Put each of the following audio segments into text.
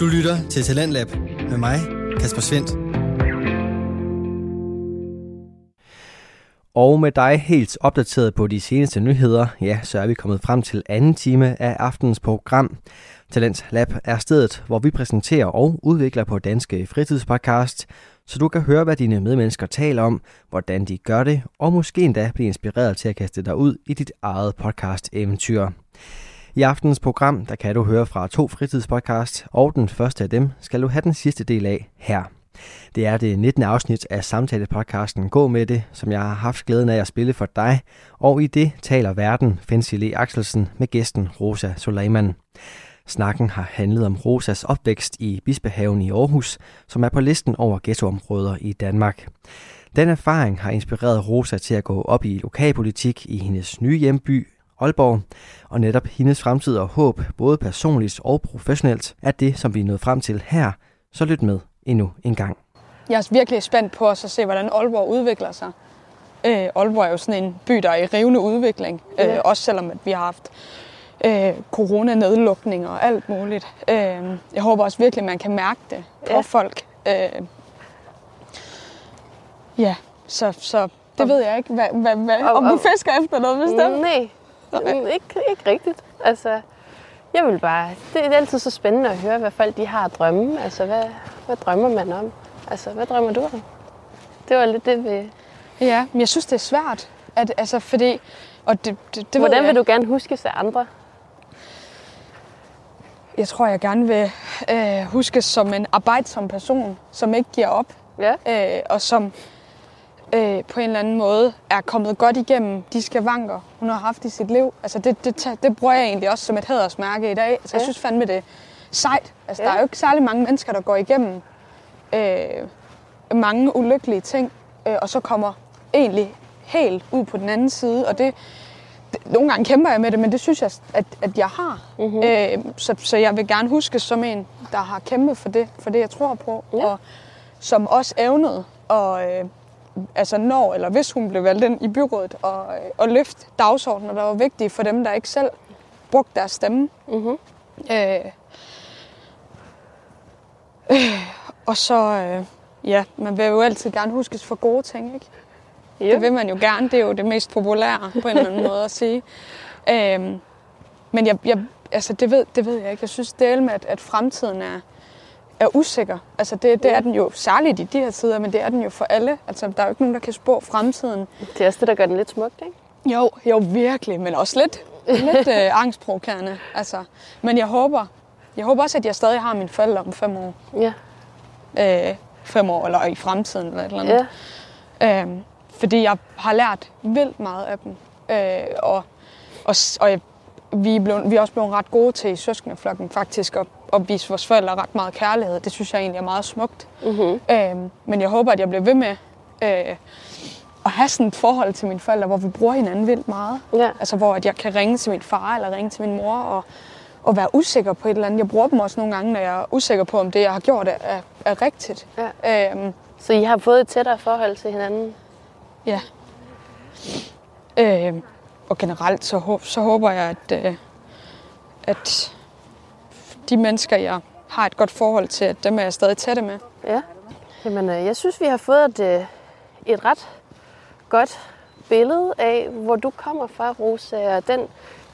Du lytter til Talentlab med mig, Kasper Svendt. Og med dig helt opdateret på de seneste nyheder, ja, så er vi kommet frem til anden time af aftenens program. Talent Lab er stedet, hvor vi præsenterer og udvikler på danske fritidspodcast, så du kan høre, hvad dine medmennesker taler om, hvordan de gør det, og måske endda blive inspireret til at kaste dig ud i dit eget podcast-eventyr. I aftenens program, der kan du høre fra to fritidspodcast, og den første af dem skal du have den sidste del af her. Det er det 19. afsnit af samtalepodcasten Gå med det, som jeg har haft glæden af at spille for dig, og i det taler verden Fancy Axelsen med gæsten Rosa Suleiman. Snakken har handlet om Rosas opvækst i Bispehaven i Aarhus, som er på listen over ghettoområder i Danmark. Den erfaring har inspireret Rosa til at gå op i lokalpolitik i hendes nye hjemby, Aalborg, og netop hendes fremtid og håb, både personligt og professionelt, er det, som vi er nået frem til her, så lyt med endnu en gang. Jeg er virkelig spændt på at se, hvordan Aalborg udvikler sig. Øh, Aalborg er jo sådan en by, der er i rivende udvikling, øh, ja. også selvom at vi har haft øh, coronanedlukning og alt muligt. Øh, jeg håber også virkelig, at man kan mærke det på ja. folk. Øh, ja, så, så det ved jeg ikke, hvad, hvad, hvad, og, om du fisker efter noget bestemt. Nej. Ikke, ikke rigtigt. Altså, jeg vil bare... Det er altid så spændende at høre, hvad folk de har at drømme. Altså, hvad, hvad drømmer man om? Altså, hvad drømmer du om? Det var lidt det, vi... Ja, men jeg synes, det er svært. At, altså, fordi... Og det, det, det Hvordan vil du gerne huske sig andre? Jeg tror, jeg gerne vil øh, huskes som en arbejdsom person, som ikke giver op. Ja. Øh, og som øh, på en eller anden måde er kommet godt igennem de skavanker, hun har haft i sit liv. Altså det, det, det bruger jeg egentlig også som et hædersmærke i dag. Altså, ja. Jeg synes fandme, det er sejt. Altså, ja. Der er jo ikke særlig mange mennesker, der går igennem øh, mange ulykkelige ting, øh, og så kommer egentlig helt ud på den anden side. Og det, det, nogle gange kæmper jeg med det, men det synes jeg, at, at jeg har. Mm-hmm. Øh, så, så jeg vil gerne huske som en, der har kæmpet for det, for det jeg tror på, ja. og som også evnede at... Øh, altså når eller hvis hun blev valgt ind i byrådet og, og løfte dagsordenen, der var vigtige for dem, der ikke selv brugte deres stemme. Mm-hmm. Øh, øh, og så, øh, ja, man vil jo altid gerne huskes for gode ting, ikke? Yep. Det vil man jo gerne. Det er jo det mest populære på en eller anden måde at sige. Øh, men jeg, jeg, altså, det, ved, det ved jeg ikke. Jeg synes det med, at, at fremtiden er, er usikker. Altså det, det er den jo særligt i de her tider, men det er den jo for alle. Altså der er jo ikke nogen, der kan spå fremtiden. Det er også det, der gør den lidt smukt, ikke? Jo, jo virkelig, men også lidt, lidt øh, angstprovokerende. Altså, men jeg håber, jeg håber også, at jeg stadig har mine forældre om fem år. Ja. Øh, fem år, eller i fremtiden, eller et eller andet. Ja. Øhm, fordi jeg har lært vildt meget af dem. Øh, og, og, og jeg, vi, er blevet, vi er også blevet ret gode til i søskendeflokken faktisk at at vise vores forældre ret meget kærlighed. Det synes jeg egentlig er meget smukt. Mm-hmm. Øhm, men jeg håber, at jeg bliver ved med øh, at have sådan et forhold til mine forældre, hvor vi bruger hinanden vildt meget. Ja. Altså hvor at jeg kan ringe til min far eller ringe til min mor og, og være usikker på et eller andet. Jeg bruger dem også nogle gange, når jeg er usikker på, om det, jeg har gjort, er, er rigtigt. Ja. Øhm, Så I har fået et tættere forhold til hinanden? Ja. Øhm, og generelt så, så håber jeg, at, øh, at de mennesker, jeg har et godt forhold til, at dem er jeg stadig tætte med. Ja, Jamen, øh, jeg synes, vi har fået et, øh, et ret godt billede af, hvor du kommer fra, Rosa, og den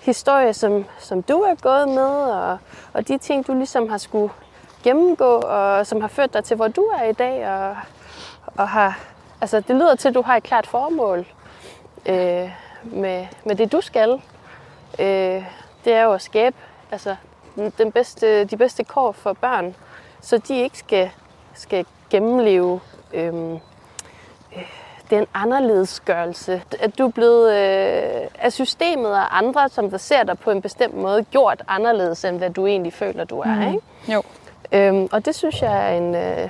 historie, som, som du er gået med, og, og de ting, du ligesom har skulle gennemgå, og som har ført dig til, hvor du er i dag, og, og har, altså det lyder til, at du har et klart formål øh, med, med det, du skal. Øh, det er jo at skabe altså, den bedste, de bedste kår for børn, så de ikke skal, skal gennemleve øhm, øh, den anderledesgørelse. At du er blevet øh, af systemet og andre, som der ser dig på en bestemt måde, gjort anderledes, end hvad du egentlig føler, du er. Mm. Ikke? Jo. Øhm, og det synes jeg er en, øh,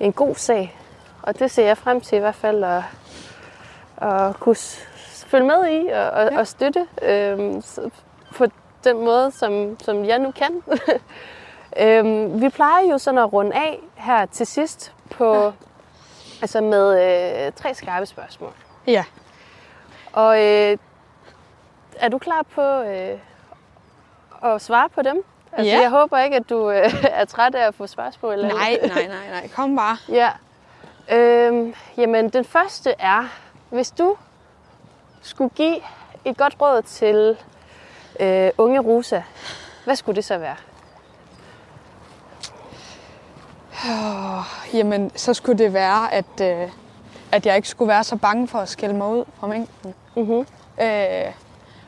en god sag. Og det ser jeg frem til i hvert fald at, at kunne følge med i og, og, ja. og støtte. Øhm, på den måde, som, som jeg nu kan. øhm, vi plejer jo sådan at runde af her til sidst på, ja. altså med øh, tre skarpe spørgsmål. Ja. Og øh, er du klar på øh, at svare på dem? Altså, Ja. jeg håber ikke, at du øh, er træt af at få spørgsmål. eller- Nej, nej, nej, nej. Kom bare. Ja. Øhm, jamen, den første er, hvis du skulle give et godt råd til øh, unge Rosa, hvad skulle det så være? Jamen, så skulle det være, at, øh, at jeg ikke skulle være så bange for at skælde mig ud fra mængden. Mhm. Øh,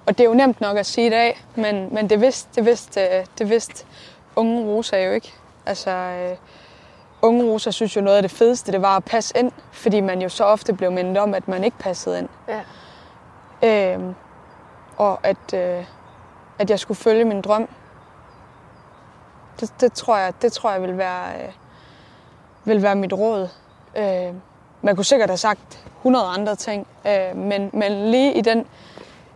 og det er jo nemt nok at sige i dag, men, men det vidste, det vidste, øh, det vidste unge Rosa jo ikke. Altså, øh, unge Rosa synes jo noget af det fedeste, det var at passe ind, fordi man jo så ofte blev mindet om, at man ikke passede ind. Ja. Øh, og at, øh, at jeg skulle følge min drøm. Det, det, tror jeg, det tror jeg vil være, øh, vil være mit råd. Øh, man kunne sikkert have sagt 100 andre ting, øh, men, men lige i den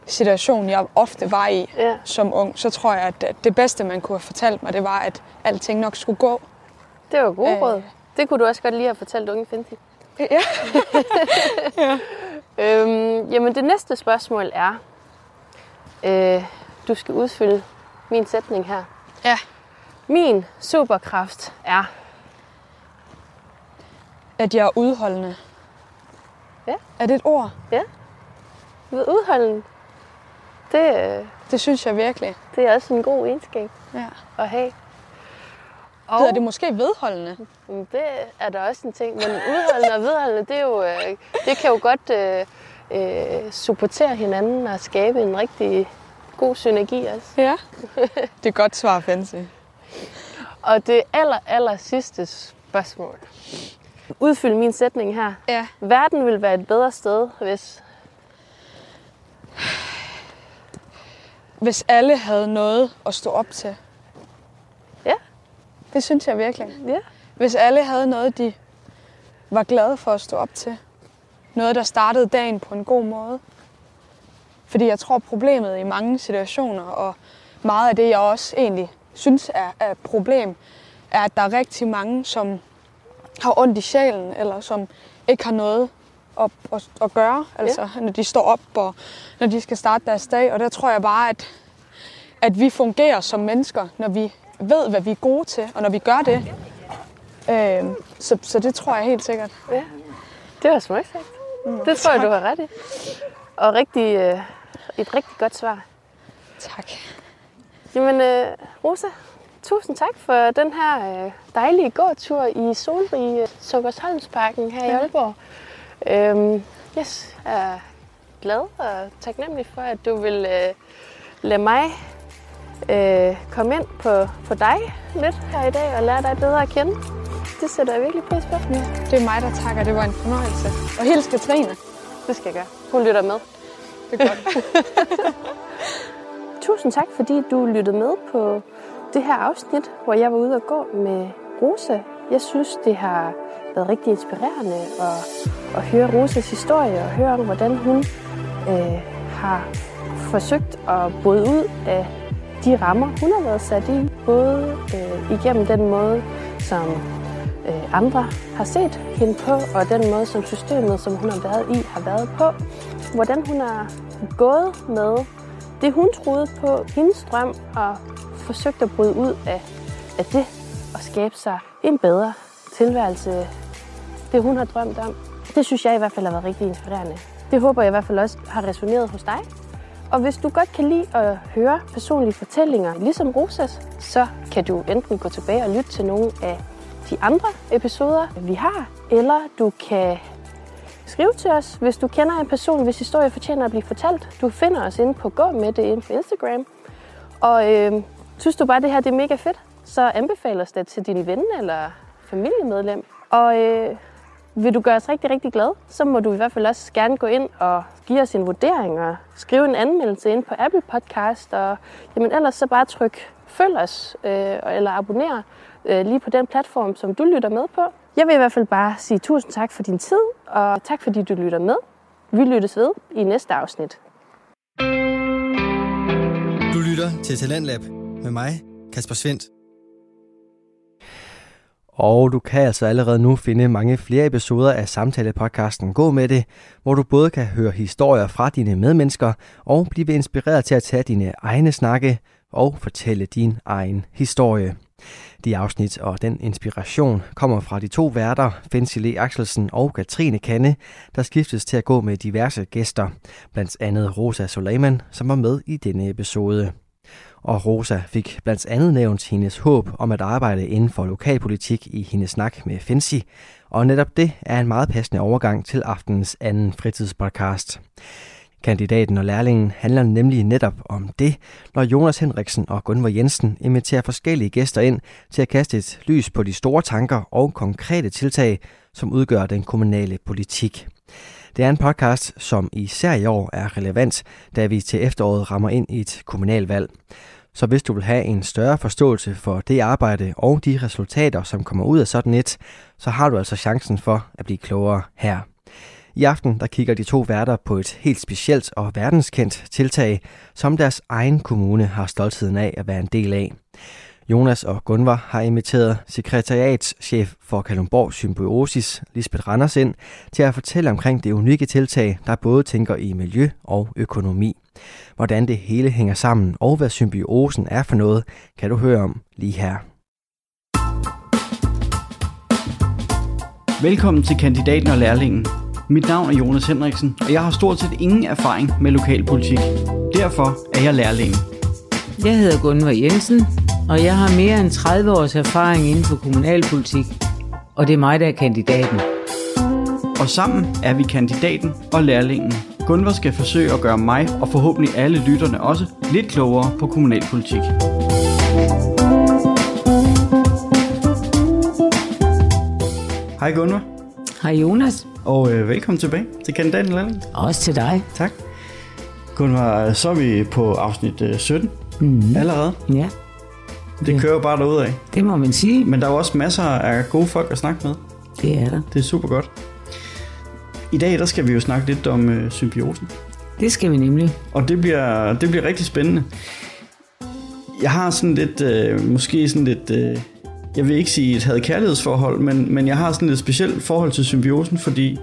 situation, jeg ofte var i Ja. som ung, så tror jeg, at det bedste, man kunne have fortalt mig, det var, at alting nok skulle gå. Det var gode Øh. råd. Det kunne du også godt lige have fortalt unge Finti. Ja. Øhm, jamen, det næste spørgsmål er, øh, du skal udfylde min sætning her. Ja. Min superkraft er, At jeg er udholdende. Ja. Er det et ord? ved udholden. Det, øh, Det synes jeg virkelig. det er også en god egenskab Ja. at have. Og Hedder det måske vedholdende? Mm, Det er der også en ting, men udholdende og vedholdende, det, er jo, øh, det kan jo godt øh, øh, supportere hinanden og skabe en rigtig god synergi også. Ja. det er godt svar, Fancy. Og det aller, aller sidste spørgsmål. Udfyld min sætning her. Ja. Verden vil være et bedre sted, hvis... Hvis alle havde noget at stå op til. Ja. Det synes jeg virkelig. Ja. Hvis alle havde noget, de var glade for at stå op til. Noget, der startede dagen på en god måde. Fordi jeg tror, problemet i mange situationer, og meget af det, jeg også egentlig synes er, er et problem, er, at der er rigtig mange, som har ondt i sjælen, eller som ikke har noget at, at, at gøre, altså når de står op, og når de skal starte deres dag. Og der tror jeg bare, at, at vi fungerer som mennesker, når vi ved, hvad vi er gode til, og når vi gør det. Øh, så, så det tror jeg helt sikkert. Ja. Det var smukt sagt. Det tror jeg, du har ret i. Og rigtig, øh, et rigtig godt svar. Tak. Jamen, øh, Rosa, tusind tak for den her øh, dejlige gåtur i solrige Sukkersholmsparken her i Aalborg. Øhm, yes, jeg er glad og taknemmelig for, at du vil øh, lade mig øh, komme ind på, på dig lidt her i dag og lære dig bedre at kende. Det sætter jeg virkelig pris på. Ja, det er mig, der takker. Det var en fornøjelse. Og hils Katrine. Det skal jeg gøre. Hun lytter med. Det er godt. Tusind tak, fordi du lyttede med på det her afsnit, hvor jeg var ude og gå med Rosa. Jeg synes, det har været rigtig inspirerende at, at høre Rosas historie og høre om, hvordan hun øh, har forsøgt at bryde ud af de rammer, hun har været sat i. Både øh, igennem den måde, som øh, andre har set hende på, og den måde, som systemet, som hun har været i, har været på. Hvordan hun har gået med det, hun troede på, hendes drøm, og forsøgt at bryde ud af, af det og skabe sig en bedre tilværelse, det hun har drømt om. Det synes jeg i hvert fald har været rigtig inspirerende. Det håber jeg i hvert fald også har resoneret hos dig. Og hvis du godt kan lide at høre personlige fortællinger, ligesom Rosas, så kan du enten gå tilbage og lytte til nogle af de andre episoder, vi har, eller du kan skrive til os, hvis du kender en person, hvis historie fortjener at blive fortalt. Du finder os inde på Gå med det inde på Instagram. Og øh, synes du bare, det her det er mega fedt, så anbefal os det til din ven eller familiemedlem. Og øh, vil du gøre os rigtig, rigtig glad, så må du i hvert fald også gerne gå ind og give os en vurdering og skrive en anmeldelse ind på Apple Podcast. Og jamen, ellers så bare tryk følg os øh, eller abonner øh, lige på den platform, som du lytter med på. Jeg vil i hvert fald bare sige tusind tak for din tid, og tak fordi du lytter med. Vi lyttes ved i næste afsnit. Du lytter til Talentlab med mig, Kasper Svendt. Og du kan altså allerede nu finde mange flere episoder af samtalepodcasten Gå med det, hvor du både kan høre historier fra dine medmennesker og blive inspireret til at tage dine egne snakke og fortælle din egen historie. De afsnit og den inspiration kommer fra de to værter, Fancy Axelsen og Katrine Kanne, der skiftes til at gå med diverse gæster, blandt andet Rosa Soleiman, som var med i denne episode. Og Rosa fik blandt andet nævnt hendes håb om at arbejde inden for lokalpolitik i hendes snak med Fancy, og netop det er en meget passende overgang til aftenens anden fritidspodcast. Kandidaten og lærlingen handler nemlig netop om det, når Jonas Henriksen og Gunvor Jensen inviterer forskellige gæster ind til at kaste et lys på de store tanker og konkrete tiltag, som udgør den kommunale politik. Det er en podcast, som især i år er relevant, da vi til efteråret rammer ind i et kommunalvalg. Så hvis du vil have en større forståelse for det arbejde og de resultater, som kommer ud af sådan et, så har du altså chancen for at blive klogere her. I aften der kigger de to værter på et helt specielt og verdenskendt tiltag, som deres egen kommune har stoltheden af at være en del af. Jonas og Gunvar har inviteret sekretariatschef for Kalundborg Symbiosis, Lisbeth Randers ind, til at fortælle omkring det unikke tiltag, der både tænker i miljø og økonomi. Hvordan det hele hænger sammen og hvad symbiosen er for noget, kan du høre om lige her. Velkommen til kandidaten og lærlingen. Mit navn er Jonas Henriksen, og jeg har stort set ingen erfaring med lokalpolitik. Derfor er jeg lærling. Jeg hedder Gunvar Jensen, og jeg har mere end 30 års erfaring inden for kommunalpolitik. Og det er mig, der er kandidaten. Og sammen er vi kandidaten og lærlingen. Gunvar skal forsøge at gøre mig, og forhåbentlig alle lytterne også, lidt klogere på kommunalpolitik. Hej Gunvar. Hej Jonas. Og øh, velkommen tilbage til kandidaten og lærlingen. Også til dig. Tak. Gunvar, så er vi på afsnit øh, 17 Mm. allerede. Ja, Det Ja. kører bare derudad. det må man sige. Men der er jo også masser af gode folk at snakke med. Det er der. Det er super godt. I dag der skal vi jo snakke lidt om øh, symbiosen. Det skal vi nemlig. Og det bliver, det bliver rigtig spændende. Jeg har sådan lidt, øh, måske sådan lidt, øh, jeg vil ikke sige et had kærlighedsforhold, men, men jeg har sådan et specielt forhold til symbiosen, fordi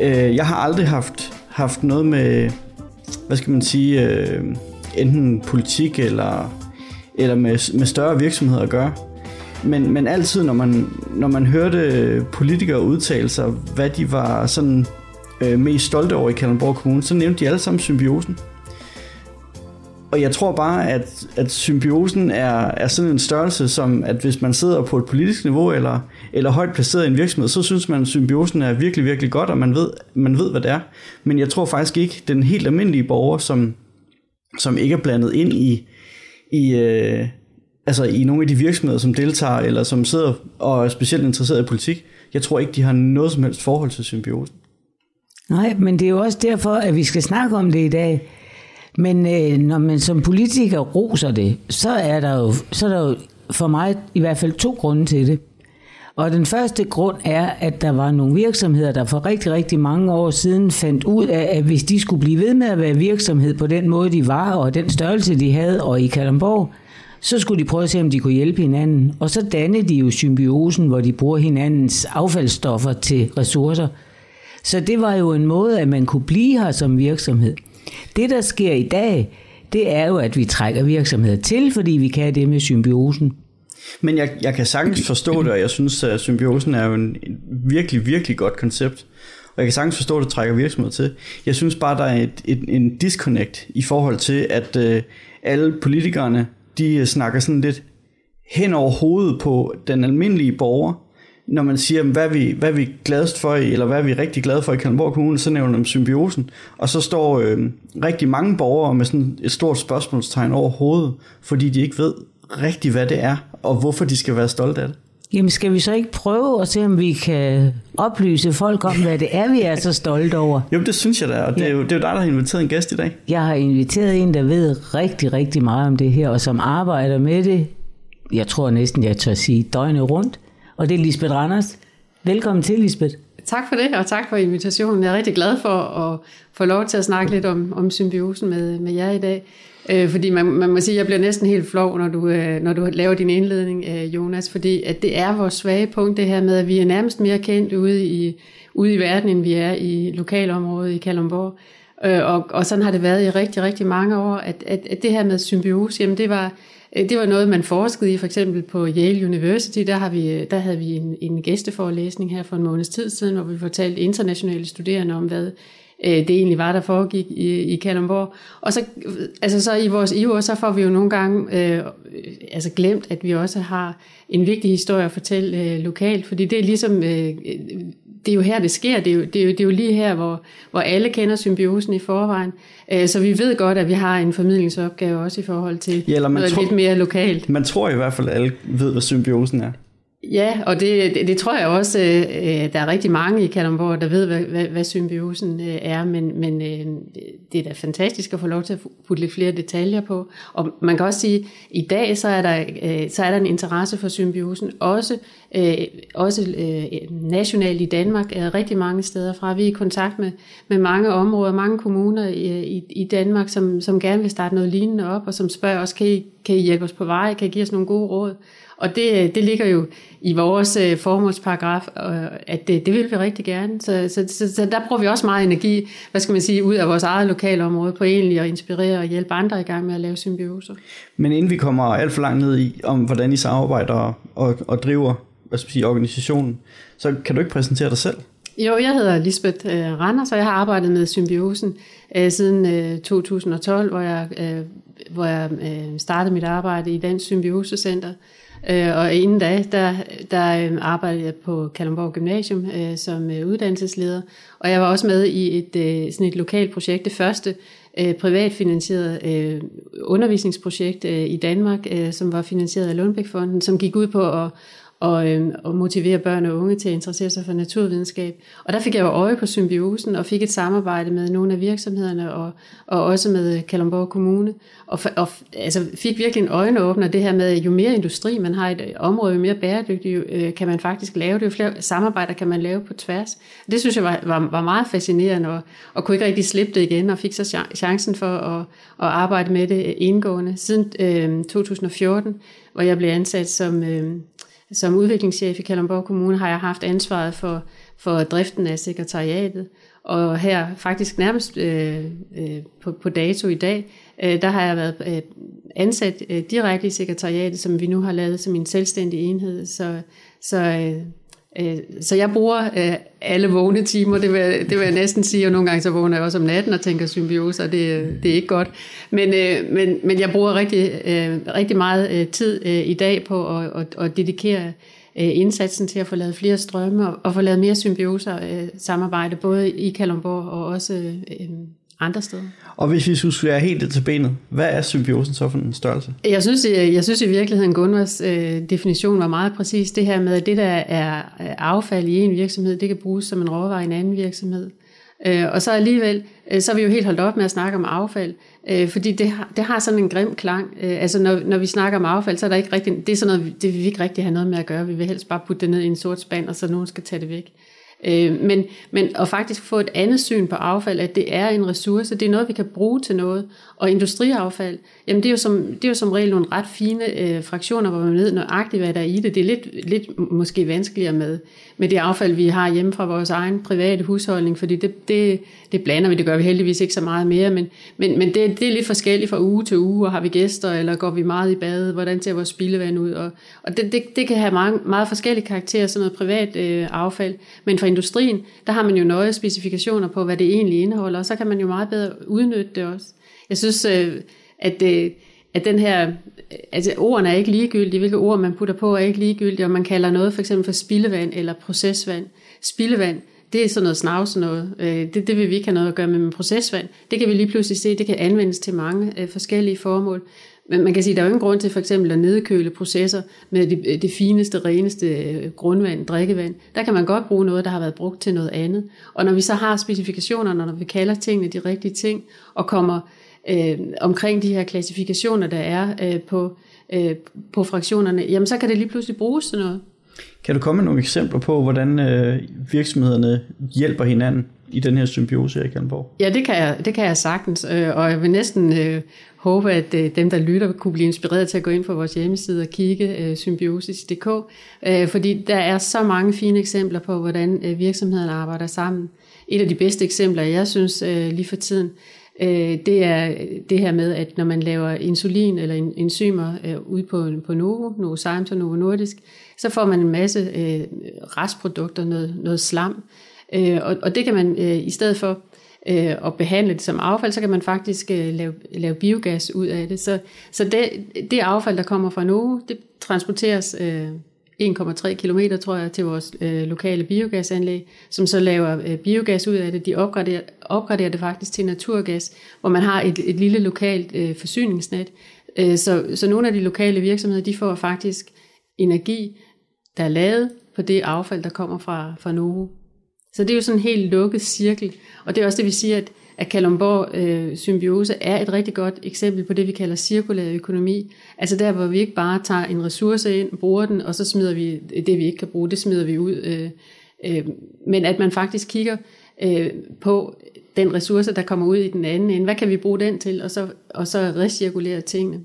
øh, jeg har aldrig haft, haft noget med, hvad skal man sige, øh, enten politik eller, eller med, med større virksomheder at gøre. Men, men altid, når man, når man hørte politikere udtale sig, hvad de var sådan øh, mest stolte over i Kalundborg Kommune, så nævnte de alle sammen symbiosen. Og jeg tror bare, at, at symbiosen er, er sådan en størrelse, som at hvis man sidder på et politisk niveau eller, eller højt placeret i en virksomhed, så synes man, at symbiosen er virkelig, virkelig godt, og man ved, man ved, hvad det er. Men jeg tror faktisk ikke, den helt almindelige borger, som, som ikke er blandet ind i, i, øh, altså i nogle af de virksomheder, som deltager, eller som sidder og er specielt interesseret i politik, jeg tror ikke, de har noget som helst forhold til symbiosen. Nej, men det er jo også derfor, at vi skal snakke om det i dag. Men øh, når man som politiker roser det, så er, der jo, så er der jo for mig i hvert fald to grunde til det. Og den første grund er, at der var nogle virksomheder, der for rigtig, rigtig mange år siden fandt ud af, at hvis de skulle blive ved med at være virksomhed på den måde, de var, og den størrelse, de havde, og i Kalamborg, så skulle de prøve at se, om de kunne hjælpe hinanden. Og så dannede de jo symbiosen, hvor de bruger hinandens affaldsstoffer til ressourcer. Så det var jo en måde, at man kunne blive her som virksomhed. Det, der sker i dag, det er jo, at vi trækker virksomheder til, fordi vi kan det med symbiosen. Men jeg, jeg kan sagtens forstå det, og jeg synes, at symbiosen er jo en en virkelig, virkelig godt koncept. Og jeg kan sagtens forstå, at det trækker virksomheder til. Jeg synes bare, der er et, et, en disconnect i forhold til, at øh, alle politikerne, de øh, snakker sådan lidt hen over hovedet på den almindelige borger. Når man siger, hvad er vi, hvad er vi gladest for, i, eller hvad er vi rigtig glade for i Kalundborg Kommune, så nævner de symbiosen. Og så står øh, rigtig mange borgere med sådan et stort spørgsmålstegn over hovedet, fordi de ikke ved rigtig, hvad det er, og hvorfor de skal være stolte af det. Jamen skal vi så ikke prøve at se, om vi kan oplyse folk om, hvad det er, vi er så stolte over? Jo, det synes jeg da, og det er jo, det er jo dig, der har inviteret en gæst i dag. Jeg har inviteret en, der ved rigtig, rigtig meget om det her, og som arbejder med det, jeg tror næsten, jeg tør sige, døgnet rundt. Og det er Lisbeth Randers. Velkommen til, Lisbeth. Tak for det, og tak for invitationen. Jeg er rigtig glad for at få lov til at snakke lidt om, om symbiosen med, med jer i dag. Øh, fordi man, man må sige, at jeg bliver næsten helt flov, når du, øh, når du laver din indledning, øh, Jonas, fordi at det er vores svage punkt, det her med, at vi er nærmest mere kendt ude i, ude i verden, end vi er i lokalområdet i Kalundborg. Øh, og, og sådan har det været i rigtig, rigtig mange år, at, at, at det her med symbiose, jamen det var, øh, det var noget, man forskede i, for eksempel på Yale University, der, har vi, øh, der havde vi en, en gæsteforelæsning her for en måneds tid siden, hvor vi fortalte internationale studerende om, hvad øh, det egentlig var, der foregik i, i Kalundborg. Og så, altså så i vores iver, så får vi jo nogle gange øh, altså glemt, at vi også har en vigtig historie at fortælle øh, lokalt, fordi det er ligesom, øh, det er jo her, det sker, det er jo, det er jo, det er jo lige her, hvor, hvor alle kender symbiosen i forvejen, øh, så vi ved godt, at vi har en formidlingsopgave også i forhold til Ja, eller man noget tror- lidt mere lokalt. Man tror i hvert fald, at alle ved, hvad symbiosen er. Ja, og det, det, det tror jeg også, øh, øh, der er rigtig mange i Kalundborg, der ved, hvad, hvad, hvad symbiosen øh, er, men, men øh, det er da fantastisk at få lov til at putte lidt flere detaljer på. Og man kan også sige, at i dag så er der, øh, så er der en interesse for symbiosen, også, øh, også øh, nationalt i Danmark, er rigtig mange steder fra. Vi er i kontakt med, med mange områder, mange kommuner i, i, i Danmark, som, som gerne vil starte noget lignende op, og som spørger os, kan I, kan I hjælpe os på vej, kan I give os nogle gode råd? Og det, det ligger jo i vores øh, formålsparagraf, øh, at det, det vil vi rigtig gerne. Så, så, så, så der bruger vi også meget energi, hvad skal man sige, ud af vores eget lokalområde på egentlig at inspirere og hjælpe andre i gang med at lave symbioser. Men inden vi kommer alt for langt ned i, om hvordan I samarbejder og, og, driver hvad skal man sige, organisationen, så kan du ikke præsentere dig selv? Jo, jeg hedder Lisbeth øh, Randers, og jeg har arbejdet med symbiosen øh, siden øh, 2012, hvor jeg, øh, hvor jeg øh, startede mit arbejde i Dansk Symbiosecenter. Øh, og inden da, der, der øh, arbejdede jeg på Kalundborg Gymnasium øh, som øh, uddannelsesleder, og jeg var også med i et, øh, sådan et lokalt projekt, det første øh, privatfinansieret øh, undervisningsprojekt øh, i Danmark, øh, som var finansieret af Lundbækfonden, som gik ud på at og, øh, og motivere børn og unge til at interessere sig for naturvidenskab. Og der fik jeg jo øje på symbiosen og fik et samarbejde med nogle af virksomhederne og, og også med Kalundborg Kommune. Og, og altså, fik virkelig en øjenåbner det her med, at jo mere industri man har i et øh, område, jo mere bæredygtigt øh, kan man faktisk lave det. Jo flere samarbejder kan man lave på tværs. Det synes jeg var, var, var meget fascinerende og, og kunne ikke rigtig slippe det igen og fik så chancen for at, at arbejde med det indgående. Siden øh, 2014, hvor jeg blev ansat som... Øh, som udviklingschef i Kalundborg Kommune har jeg haft ansvaret for, for driften af sekretariatet, og her faktisk nærmest øh, øh, på, på dato i dag, øh, der har jeg været øh, ansat øh, direkte i sekretariatet, som vi nu har lavet som en selvstændig enhed. Så, så, øh, Øh, så jeg bruger øh, alle vågne timer, det vil, det vil jeg næsten sige, og nogle gange så vågner jeg også om natten og tænker symbiose, og det, det er ikke godt. Men, øh, men, men jeg bruger rigtig, rigtig meget tid i dag på at, at, at dedikere indsatsen til at få lavet flere strømme og, og få lavet mere symbioser samarbejde, både i Kalundborg og også andre steder. Og hvis vi skulle være helt til benet, hvad er symbiosen så for en størrelse? Jeg synes, jeg, jeg synes i virkeligheden, Gunvars øh, definition var meget præcis. Det her med, at det, der er affald i en virksomhed, det kan bruges som en råvare i en anden virksomhed. Øh, og så alligevel, øh, så er vi jo helt holdt op med at snakke om affald, øh, fordi det har, det har sådan en grim klang. Øh, altså når, når vi snakker om affald, så er der ikke rigtig, det er sådan noget, det vil vi ikke rigtig have noget med at gøre. Vi vil helst bare putte det ned i en sort spand, og så nogen skal tage det væk. Øh, Øh, men, men at faktisk få et andet syn på affald, at det er en ressource, det er noget, vi kan bruge til noget. Og industriaffald, jamen det er jo som, det er jo som regel nogle ret fine øh, fraktioner, hvor man ved nøjagtigt, hvad der er i det. Det er lidt, lidt måske vanskeligere med, med det affald, vi har hjemme fra vores egen private husholdning, fordi det, det, det blander vi, det gør vi heldigvis ikke så meget mere, men, men, men det, det er lidt forskelligt fra uge til uge, og har vi gæster, eller går vi meget i bad, hvordan ser vores spildevand ud, og, og det, det, det kan have meget, meget forskellige karakterer, sådan noget privat øh, affald, men for industrien, der har man jo nøje specifikationer på, hvad det egentlig indeholder, og så kan man jo meget bedre udnytte det også. Jeg synes, øh, at, øh, at den her, altså ordene er ikke ligegyldige, hvilke ord man putter på er ikke ligegyldige, og man kalder noget for eksempel for spildevand eller procesvand. Spildevand, det er sådan noget snavs noget. Øh, det, det vil vi ikke have noget at gøre med, men procesvand. Det kan vi lige pludselig se, det kan anvendes til mange øh, forskellige formål. Men man kan sige, at der er jo ingen grund til for eksempel at nedkøle processer med det, øh, det fineste, reneste grundvand, drikkevand. Der kan man godt bruge noget, der har været brugt til noget andet. Og når vi så har specifikationerne, når vi kalder tingene de rigtige ting, og kommer øh, omkring de her klassifikationer, der er øh, på, øh, på fraktionerne, jamen så kan det lige pludselig bruges til noget. Kan du komme med nogle eksempler på, hvordan øh, virksomhederne hjælper hinanden i den her symbiose i Kalundborg? Ja, det kan jeg, det kan jeg sagtens, øh, og jeg vil næsten øh, håbe, at øh, dem, der lytter, kunne blive inspireret til at gå ind på vores hjemmeside og kigge øh, symbiosis.dk, øh, fordi der er så mange fine eksempler på, hvordan øh, virksomhederne arbejder sammen. et af de bedste eksempler, jeg synes øh, lige for tiden, øh, det er det her med, at når man laver insulin eller enzymer øh, ude på, på Novo, Novo Science og Novo Nordisk, så får man en masse øh, restprodukter, noget, noget slam, øh, og, og det kan man øh, i stedet for øh, at behandle det som affald, så kan man faktisk øh, lave, lave biogas ud af det. Så, så det, det affald, der kommer fra Novo, det transporteres øh, 1,3 km, tror jeg, til vores øh, lokale biogasanlæg, som så laver øh, biogas ud af det. De opgraderer, opgraderer det faktisk til naturgas, hvor man har et, et lille lokalt øh, forsyningsnet. Øh, så, så nogle af de lokale virksomheder, de får faktisk energi, der er lavet på det affald, der kommer fra, fra Novo. Så det er jo sådan en helt lukket cirkel, og det er også det, vi siger, at at Kalumborg øh, symbiose er et rigtig godt eksempel på det, vi kalder cirkulær økonomi. Altså der, hvor vi ikke bare tager en ressource ind, bruger den, og så smider vi det, vi ikke kan bruge, det smider vi ud. Øh, øh, men at man faktisk kigger øh, på den ressource, der kommer ud i den anden ende. Hvad kan vi bruge den til? Og så, og så recirkulere tingene.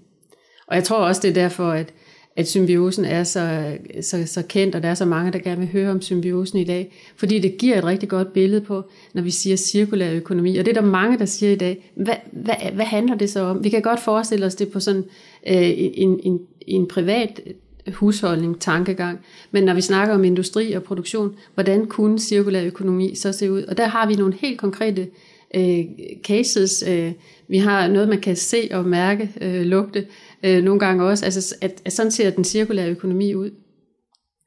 Og jeg tror også, det er derfor, at at symbiosen er så, så, så kendt, og der er så mange, der gerne vil høre om symbiosen i dag, fordi det giver et rigtig godt billede på, når vi siger cirkulær økonomi, og det er der mange, der siger i dag, hvad, hvad, hvad handler det så om? Vi kan godt forestille os det på sådan øh, en, en, en privat husholdning, tankegang, men når vi snakker om industri og produktion, hvordan kunne cirkulær økonomi så se ud? Og der har vi nogle helt konkrete øh, cases. Øh, vi har noget, man kan se og mærke, øh, lugte, øh, nogle gange også. Altså, at, at sådan ser den cirkulære økonomi ud.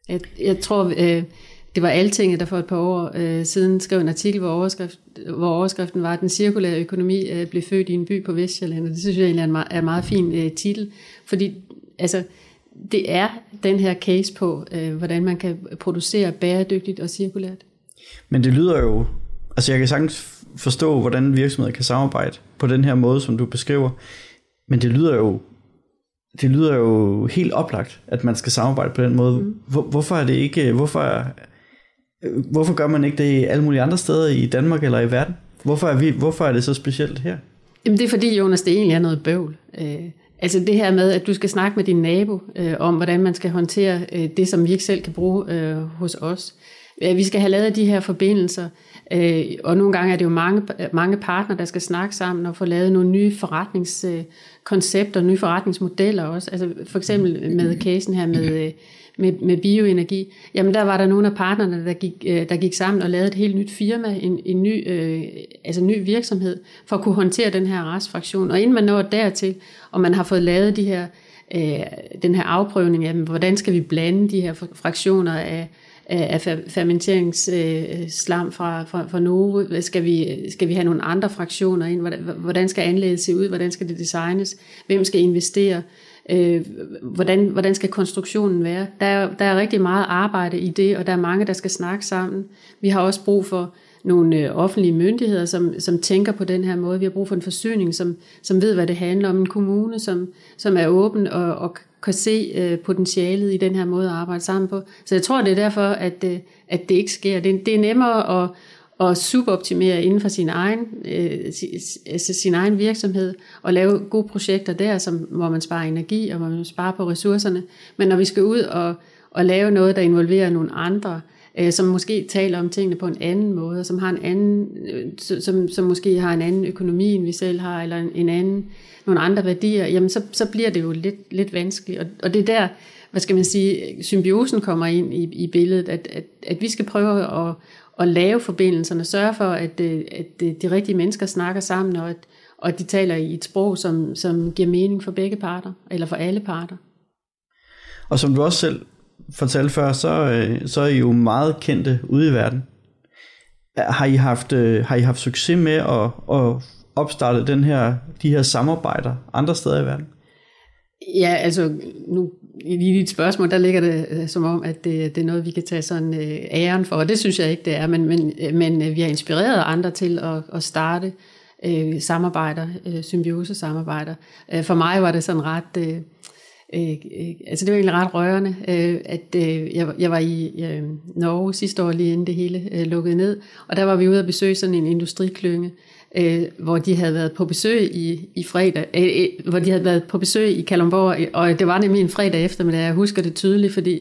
At, jeg tror, øh, det var Altinget, der for et par år øh, siden skrev en artikel, hvor, overskrift, hvor overskriften var, at den cirkulære økonomi øh, blev født i en by på Vestjylland. Og det synes jeg egentlig er en meget, er en meget fin øh, titel, fordi altså, det er den her case på, øh, hvordan man kan producere bæredygtigt og cirkulært. Men det lyder jo, altså jeg kan sagtens forstå, hvordan virksomheder kan samarbejde på den her måde, som du beskriver, men det lyder jo det lyder jo helt oplagt, at man skal samarbejde på den måde. Mm. Hvor, hvorfor er det ikke, hvorfor, hvorfor gør man ikke det alle mulige andre steder i Danmark eller i verden? Hvorfor er, vi, hvorfor er det så specielt her? Jamen det er fordi, Jonas, det egentlig er noget bøvl. Øh, altså det her med, at du skal snakke med din nabo øh, om, hvordan man skal håndtere øh, det, som vi ikke selv kan bruge øh, hos os. Øh, vi skal have lavet de her forbindelser, øh, og nogle gange er det jo mange, mange partner, der skal snakke sammen og få lavet nogle nye forretningskoncepter, nye forretningsmodeller også. Altså for eksempel med casen her med, øh, med, med bioenergi. Jamen der var der nogle af partnerne, der gik, øh, der gik sammen og lavede et helt nyt firma, en, en ny, øh, altså ny virksomhed, for at kunne håndtere den her restfraktion. Og inden man når dertil, og man har fået lavet de her, øh, den her afprøvning af, hvordan skal vi blande de her fraktioner af af fermenteringsslam fra, fra, fra Novo? Skal vi, skal vi have nogle andre fraktioner ind? Hvordan skal anlægget se ud? Hvordan skal det designes? Hvem skal investere? Øh, hvordan, hvordan skal konstruktionen være? Der er, der er rigtig meget arbejde i det, og der er mange, der skal snakke sammen. Vi har også brug for nogle øh, offentlige myndigheder, som, som tænker på den her måde. Vi har brug for en forsyning, som, som ved, hvad det handler om. En kommune, som, som er åben og, og kan se øh, potentialet i den her måde at arbejde sammen på. Så jeg tror, det er derfor, at, øh, at det ikke sker. Det, det er nemmere at, at suboptimere inden for sin egen, øh, altså sin egen virksomhed og lave gode projekter der, som, hvor man sparer energi og hvor man sparer på ressourcerne. Men når vi skal ud og, og lave noget, der involverer nogle andre, øh, som måske taler om tingene på en anden måde, som har en anden, øh, som, som måske har en anden økonomi, end vi selv har, eller en, en anden, nogle andre værdier, jamen så, så bliver det jo lidt, lidt vanskeligt. Og, og det er der, hvad skal man sige, symbiosen kommer ind i, i billedet, at, at, at vi skal prøve at, at lave forbindelserne, sørge for, at, øh, at øh, de rigtige mennesker snakker sammen, og at, og at de taler i et sprog, som, som giver mening for begge parter, eller for alle parter. Og som du også selv fortalte før, så, øh, så er I jo meget kendte ude i verden. Har I haft, har I haft succes med at, at opstartet den her, de her samarbejder andre steder i verden? Ja, altså nu i dit spørgsmål, der ligger det øh, som om, at det, det er noget, vi kan tage sådan øh, æren for, og det synes jeg ikke, det er, men, men, øh, men vi har inspireret andre til at, at starte øh, samarbejder, øh, symbiose-samarbejder. for mig var det sådan ret... Øh, Øh, øh, altså det var egentlig ret rørende, øh, at øh, jeg, jeg var i øh, Norge sidste år, lige inden det hele øh, lukkede ned, og der var vi ude at besøge sådan en industriklynge, øh, hvor de havde været på besøg i, i fredag, øh, øh hvor de havde været på besøg i Kalundborg, øh, og det var nemlig en fredag eftermiddag, jeg husker det tydeligt, fordi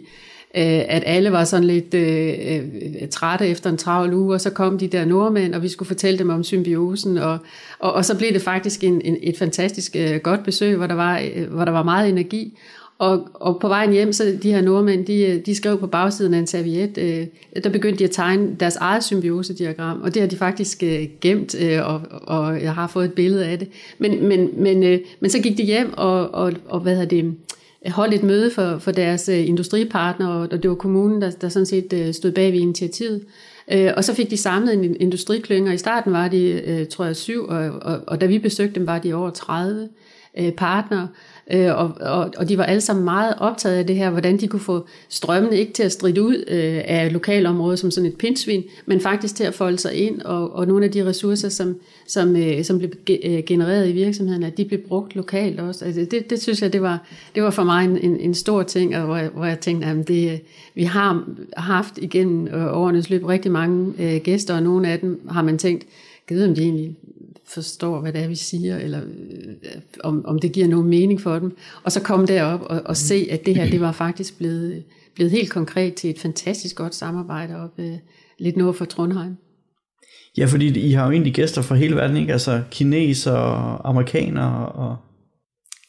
øh, at alle var sådan lidt øh, øh, trætte efter en travl uge, og så kom de der nordmænd, og vi skulle fortælle dem om symbiosen, og, og, og så blev det faktisk en, en, et fantastisk øh, godt besøg, hvor der, var, øh, hvor der var meget energi, og, og på vejen hjem, så de her nordmænd, de, øh, de skrev på bagsiden af en serviet, øh, der begyndte de at tegne deres eget symbiosediagram, og det har de faktisk øh, gemt, øh, og, og jeg har fået et billede af det. Men, men, men, øh, men så gik de hjem og, og, og hvad hedder det, holdt et møde for, for deres øh, industripartner, og det var kommunen, der, der sådan set øh, stod bag ved initiativet. Øh, og så fik de samlet en industriklynge, og i starten var de, øh, tror jeg, syv, og, og, og da vi besøgte dem, var de over 30 øh, partnere. Øh, og, og, og de var alle sammen meget optaget af det her, hvordan de kunne få strømmene ikke til at stride ud øh, af lokalområdet som sådan et pindsvin, men faktisk til at folde sig ind, og, og nogle af de ressourcer, som, som, øh, som blev øh, genereret i virksomheden, at de blev brugt lokalt også. Altså det, det synes jeg, det var, det var for mig en, en, en stor ting, og hvor, jeg, hvor jeg tænkte, at det, vi har haft igennem øh, årenes løb rigtig mange øh, gæster, og nogle af dem har man tænkt, givet om de egentlig forstår, hvad det er, vi siger, eller øh, om, om det giver nogen mening for dem. Og så komme derop og, og se, at det her, det var faktisk blevet, blevet helt konkret til et fantastisk godt samarbejde op øh, lidt nord for Trondheim. Ja, fordi I har jo egentlig gæster fra hele verden, ikke? Altså kineser og amerikanere og...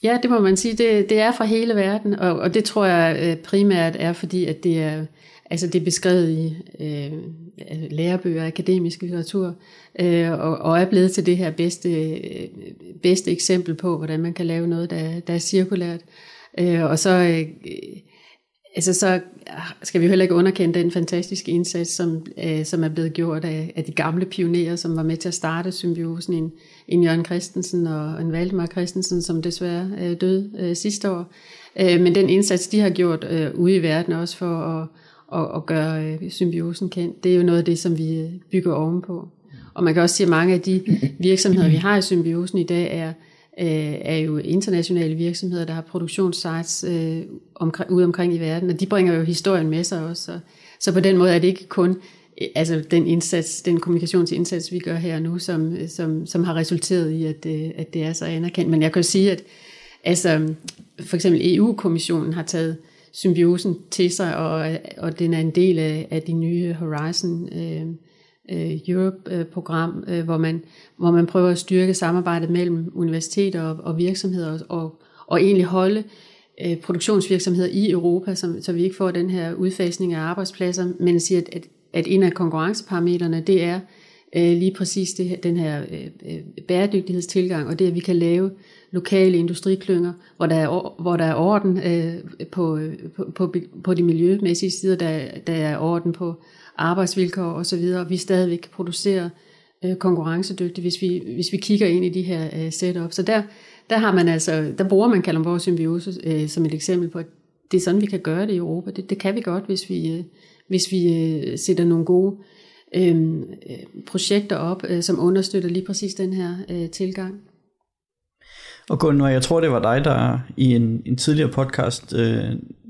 Ja, det må man sige. Det, det er fra hele verden, og, og det tror jeg øh, primært er, fordi at det er, altså det er beskrevet i øh, lærebøger, akademisk litteratur, øh, og, og er blevet til det her bedste, øh, bedste eksempel på, hvordan man kan lave noget, der, der er cirkulært. Øh, og så, øh, altså så ah, skal vi heller ikke underkende den fantastiske indsats, som, øh, som er blevet gjort af, af de gamle pionerer, som var med til at starte symbiosen, en, en Jørgen Christensen og en Valdemar Christensen, som desværre øh, døde øh, sidste år. Øh, men den indsats, de har gjort øh, ude i verden også for at, at, at gøre øh, symbiosen kendt, det er jo noget af det, som vi øh, bygger ovenpå. Og man kan også sige, at mange af de virksomheder, vi har i symbiosen i dag, er, øh, er jo internationale virksomheder, der har produktionssites øh, omkring, ude omkring i verden, og de bringer jo historien med sig også. Så, så på den måde er det ikke kun øh, altså den indsats, den kommunikationsindsats, vi gør her nu, som, som, som har resulteret i, at, øh, at det er så anerkendt. Men jeg kan jo sige, at altså, for eksempel EU-kommissionen har taget symbiosen til sig, og, og den er en del af, af de nye Horizon øh, øh, Europe-program, øh, hvor, man, hvor man prøver at styrke samarbejdet mellem universiteter og, og virksomheder, og, og egentlig holde øh, produktionsvirksomheder i Europa, som, så vi ikke får den her udfasning af arbejdspladser, men siger, at, at, at en af konkurrenceparametrene, det er øh, lige præcis det, den her øh, øh, bæredygtighedstilgang, og det, at vi kan lave lokale industriklynger, hvor der er, hvor der er orden øh, på, øh, på, på, på de miljømæssige sider, der, der er orden på arbejdsvilkår osv., og vi stadigvæk kan producere øh, konkurrencedygtigt, hvis vi, hvis vi kigger ind i de her øh, setup. Så der, der har man altså, der bruger man Kalundborg Symbiose øh, som et eksempel på, at det er sådan, vi kan gøre det i Europa. Det, det kan vi godt, hvis vi, øh, hvis vi øh, sætter nogle gode øhm, øh projekter op, øh, som understøtter lige præcis den her øh, tilgang. Og Gunnar, jeg tror det var dig, der i en, en tidligere podcast øh,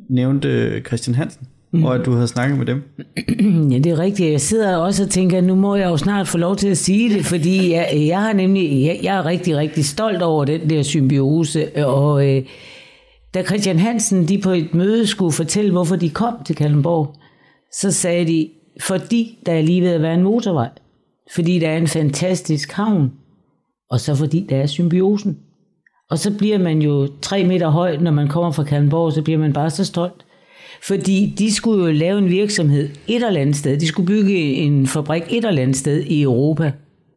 nævnte Christian Hansen, mm. og at du havde snakket med dem. Ja, det er rigtigt. Jeg sidder også og tænker, at nu må jeg jo snart få lov til at sige det, fordi jeg, jeg, har nemlig, jeg, jeg er rigtig, rigtig stolt over den der symbiose, og øh, da Christian Hansen de på et møde skulle fortælle, hvorfor de kom til Kalundborg, så sagde de, fordi der er lige ved at være en motorvej, fordi der er en fantastisk havn, og så fordi der er symbiosen. Og så bliver man jo tre meter høj, når man kommer fra Kalundborg, så bliver man bare så stolt. Fordi de skulle jo lave en virksomhed et eller andet sted. De skulle bygge en fabrik et eller andet sted i Europa.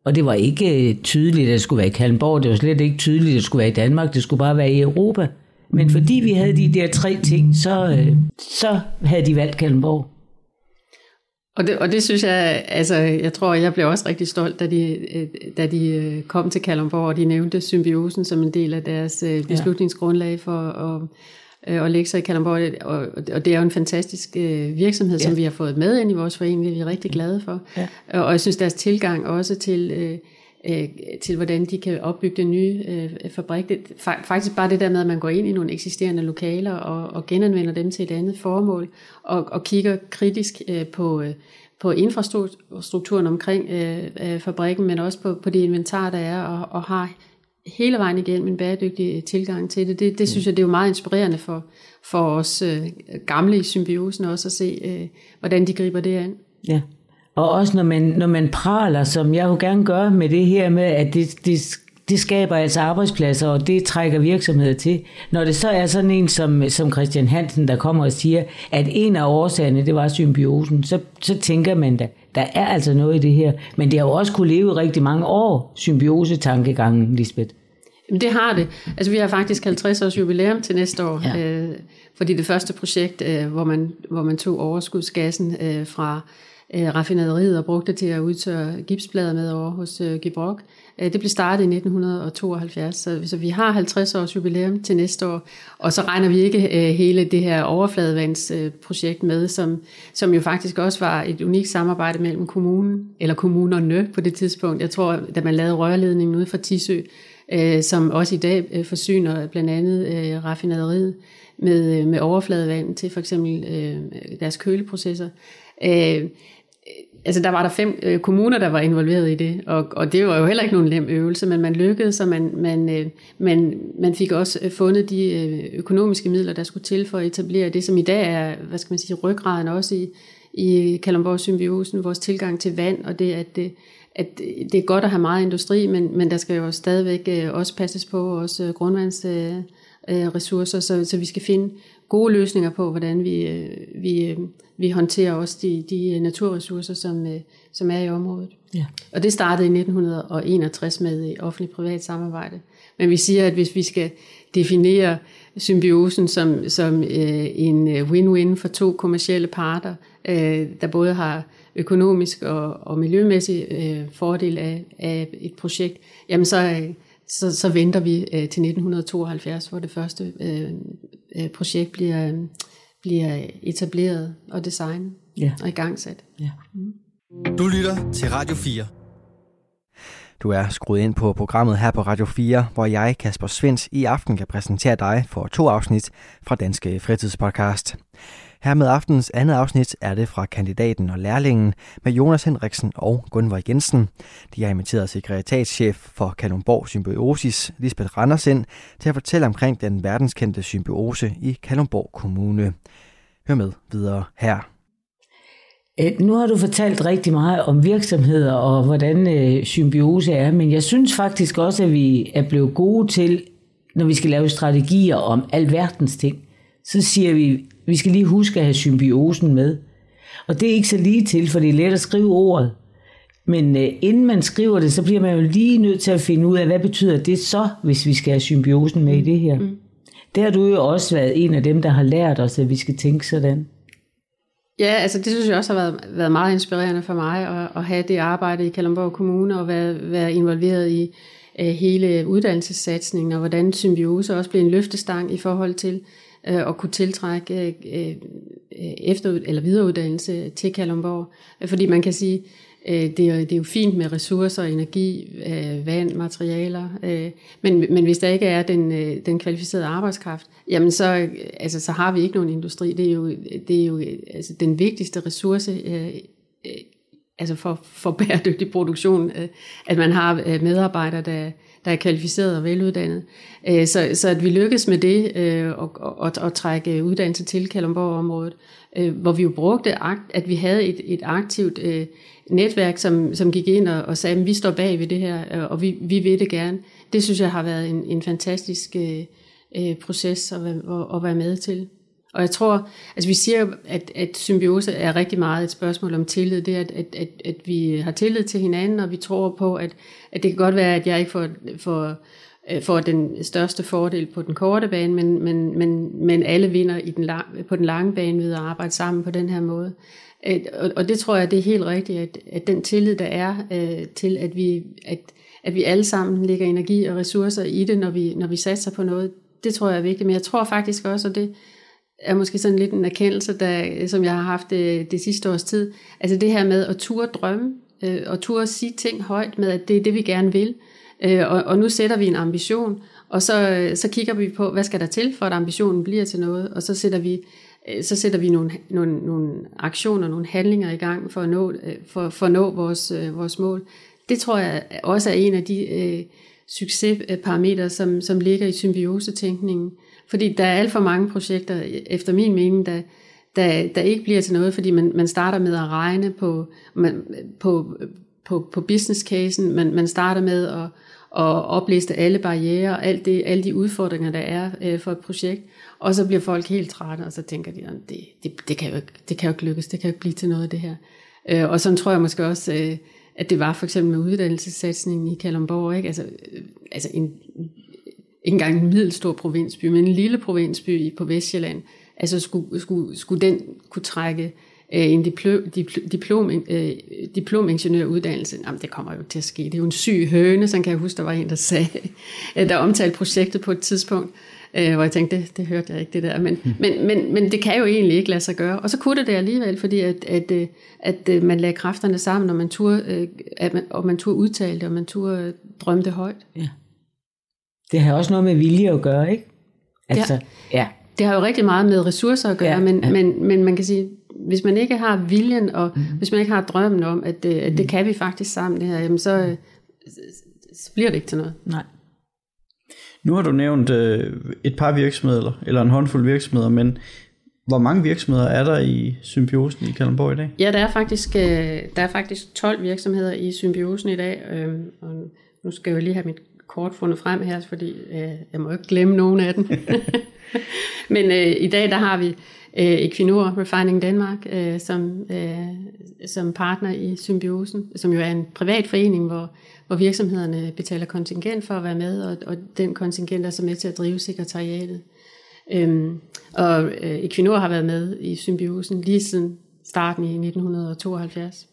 Og det var ikke øh, tydeligt, at det skulle være i Kalundborg. Det var slet ikke tydeligt, at det skulle være i Danmark. Det skulle bare være i Europa. Men fordi vi havde de der tre ting, så, øh, så havde de valgt Kalundborg. Og det, og det synes jeg, altså jeg tror, jeg blev også rigtig stolt, da de, øh, da de kom til Kalundborg, og de nævnte symbiosen som en del af deres beslutningsgrundlag for at øh, og lægge sig i Kalundborg, og, og det er jo en fantastisk øh, virksomhed, ja. som vi har fået med ind i vores forening, det er vi rigtig glade for. Ja. Og jeg synes, deres tilgang også til, øh, øh, til hvordan de kan opbygge den nye øh, fabrik, det, faktisk bare det der med, at man går ind i nogle eksisterende lokaler og, og genanvender dem til et andet formål, og, og kigger kritisk øh, på... Øh, på infrastrukturen omkring øh, øh, fabrikken, men også på, på det inventar, der er, og, og har hele vejen igennem en bæredygtig tilgang til det. Det, det synes jeg, det er jo meget inspirerende for, for os øh, gamle i symbiosen også at se, øh, hvordan de griber det an. Ja. Og også når man, når man praler, som jeg jo gerne gør med det her med, at det, det, det skaber altså arbejdspladser, og det trækker virksomheder til. Når det så er sådan en som, som Christian Hansen, der kommer og siger, at en af årsagerne, det var symbiosen, så, så tænker man da, der er altså noget i det her. Men det har jo også kunne leve rigtig mange år, symbiose-tankegangen, Lisbeth. Jamen, det har det. Altså, vi har faktisk 50 års jubilæum til næste år, ja. øh, fordi det første projekt, øh, hvor, man, hvor man tog overskudsgassen øh, fra øh, raffinaderiet og brugte det til at udtørre gipsplader med over hos øh, Gibrok, øh, Øh, det blev startet i 1972, så, så vi har 50 års jubilæum til næste år, og så regner vi ikke øh, hele det her overfladevandsprojekt med, som, som jo faktisk også var et unikt samarbejde mellem kommunen, eller kommunerne på det tidspunkt. Jeg tror, da man lavede rørledningen ude fra Tisø, øh, som også i dag forsyner blandt andet raffinaderiet med, med overfladevand til for eksempel deres køleprocesser. Altså der var der fem øh, kommuner, der var involveret i det, og, og det var jo heller ikke nogen nem øvelse, men man lykkedes, og man, man, øh, man, man fik også øh, fundet de øh, økonomiske midler, der skulle til for at etablere det, som i dag er, hvad skal man sige, ryggraden også i, i Kalundborg-symbiosen, vores tilgang til vand, og det, at det, at øh, det er godt at have meget industri, men, men der skal jo stadigvæk øh, også passes på vores grundvands øh, grundvandsressourcer, så, så vi skal finde gode løsninger på, hvordan vi, øh, vi, vi håndterer også de, de naturressourcer, som, som er i området. Ja. Og det startede i 1961 med offentlig-privat samarbejde. Men vi siger, at hvis vi skal definere symbiosen som, som øh, en win-win for to kommercielle parter, øh, der både har økonomisk og, og miljømæssig øh, fordel af, af et projekt, jamen så, så, så venter vi øh, til 1972, hvor det første øh, øh, projekt bliver, bliver etableret og designet ja. og igangsat. Ja. Mm. Du lytter til Radio 4. Du er skruet ind på programmet her på Radio 4, hvor jeg, Kasper Svens, i aften kan præsentere dig for to afsnit fra Danske Fritidspodcast. Her med aftens andet afsnit er det fra kandidaten og lærlingen med Jonas Henriksen og Gunvor Jensen. De har inviteret sekretariatschef for Kalumborg Symbiosis, Lisbeth Randersen, til at fortælle omkring den verdenskendte symbiose i Kalumborg Kommune. Hør med videre her. Nu har du fortalt rigtig meget om virksomheder og hvordan øh, symbiose er, men jeg synes faktisk også, at vi er blevet gode til, når vi skal lave strategier om alverdens ting, så siger vi, vi skal lige huske at have symbiosen med. Og det er ikke så lige til, for det er let at skrive ordet. Men øh, inden man skriver det, så bliver man jo lige nødt til at finde ud af, hvad betyder det så, hvis vi skal have symbiosen med i det her. Mm. Det har du jo også været en af dem, der har lært os, at vi skal tænke sådan. Ja, altså det synes jeg også har været, været meget inspirerende for mig at, at have det arbejde i Kalundborg Kommune og være, være involveret i uh, hele uddannelsessatsningen og hvordan symbiose også bliver en løftestang i forhold til øh, at kunne tiltrække øh, øh, efter- eller videreuddannelse til Kalundborg. Fordi man kan sige, øh, det, er, det er jo fint med ressourcer, energi, øh, vand, materialer, øh, men, men hvis der ikke er den, øh, den kvalificerede arbejdskraft, jamen så, øh, altså, så har vi ikke nogen industri. Det er jo, det er jo altså, den vigtigste ressource øh, øh, altså for, for bæredygtig produktion, øh, at man har medarbejdere, der, der er kvalificeret og veluddannet. Øh, så, så at vi lykkes med det øh, og, og, og trække uddannelse til Kalundborg-området, øh, hvor vi jo brugte, at vi havde et, et aktivt øh, netværk, som, som gik ind og, og sagde, at vi står bag ved det her, øh, og vi, vi vil det gerne. Det synes jeg har været en, en fantastisk øh, øh proces at, at, at være med til. Og jeg tror, altså vi siger at, at symbiose er rigtig meget et spørgsmål om tillid. Det er, at, at, at, at vi har tillid til hinanden, og vi tror på, at, at det kan godt være, at jeg ikke får, får, øh, får den største fordel på den korte bane, men, men, men, men alle vinder i den lang, på den lange bane ved at arbejde sammen på den her måde. At, Og, og det tror jeg, det er helt rigtigt, at, at den tillid, der er øh, til, at vi, at, at vi alle sammen lægger energi og ressourcer i det, når vi, når vi satser på noget, det tror jeg er vigtigt. Men jeg tror faktisk også, og det, er måske sådan lidt en erkendelse, der, som jeg har haft det, det sidste års tid. Altså det her med at turde drømme, øh, og turde sige ting højt med, at det er det, vi gerne vil. Øh, og, og nu sætter vi en ambition, og så, øh, så kigger vi på, hvad skal der til, for at ambitionen bliver til noget, og så sætter vi, øh, så sætter vi nogle, nogle, nogle aktioner, nogle handlinger i gang for at nå, øh, for, for at nå vores, øh, vores mål. Det tror jeg også er en af de øh, succesparametre, som, som ligger i symbiosetænkningen. Fordi der er alt for mange projekter, efter min mening, der, der, der ikke bliver til noget, fordi man, man starter med at regne på, man, på, på, på business casen, man, man starter med at, at opliste alle barriere, alt det, alle de udfordringer, der er øh, for et projekt, og så bliver folk helt trætte, og så tænker de, det, det, det, kan jo ikke, det kan jo ikke lykkes, det kan jo ikke blive til noget af det her. Øh, og sådan tror jeg måske også, øh, at det var for eksempel med uddannelsessatsningen i Kalundborg, ikke? Altså, øh, altså en, ikke engang en middelstor provinsby, men en lille provinsby på Vestjylland, altså skulle, skulle, skulle den kunne trække øh, en diplom, diplom, øh, diplomingeniøruddannelse, jamen det kommer jo til at ske. Det er jo en syg høne, så kan jeg huske, der var en, der sagde, der omtalte projektet på et tidspunkt, øh, hvor jeg tænkte, det, det hørte jeg ikke det der, men, mm. men, men, men det kan jo egentlig ikke lade sig gøre. Og så kunne det det alligevel, fordi at, at, at, at man lagde kræfterne sammen, og man turde, øh, at man, og man turde udtale det, og man turde drømme det højt. Ja. Det har også noget med vilje at gøre, ikke? Altså, ja. ja. Det har jo rigtig meget med ressourcer at gøre, ja, men, ja. Men, men man kan sige, hvis man ikke har viljen, og mm. hvis man ikke har drømmen om, at, at det mm. kan vi faktisk sammen det her, jamen så, så bliver det ikke til noget. Nej. Nu har du nævnt øh, et par virksomheder, eller en håndfuld virksomheder, men hvor mange virksomheder er der i symbiosen i Kalundborg i dag? Ja, der er faktisk, øh, der er faktisk 12 virksomheder i symbiosen i dag, øh, og nu skal jeg jo lige have mit kort fundet frem her, fordi øh, jeg må ikke glemme nogen af dem. Men øh, i dag der har vi øh, Equinor Refining Danmark øh, som, øh, som partner i Symbiosen, som jo er en privat forening, hvor, hvor virksomhederne betaler kontingent for at være med, og, og den kontingent er så med til at drive sekretariatet. Øhm, og øh, Equinor har været med i Symbiosen lige siden starten i 1972.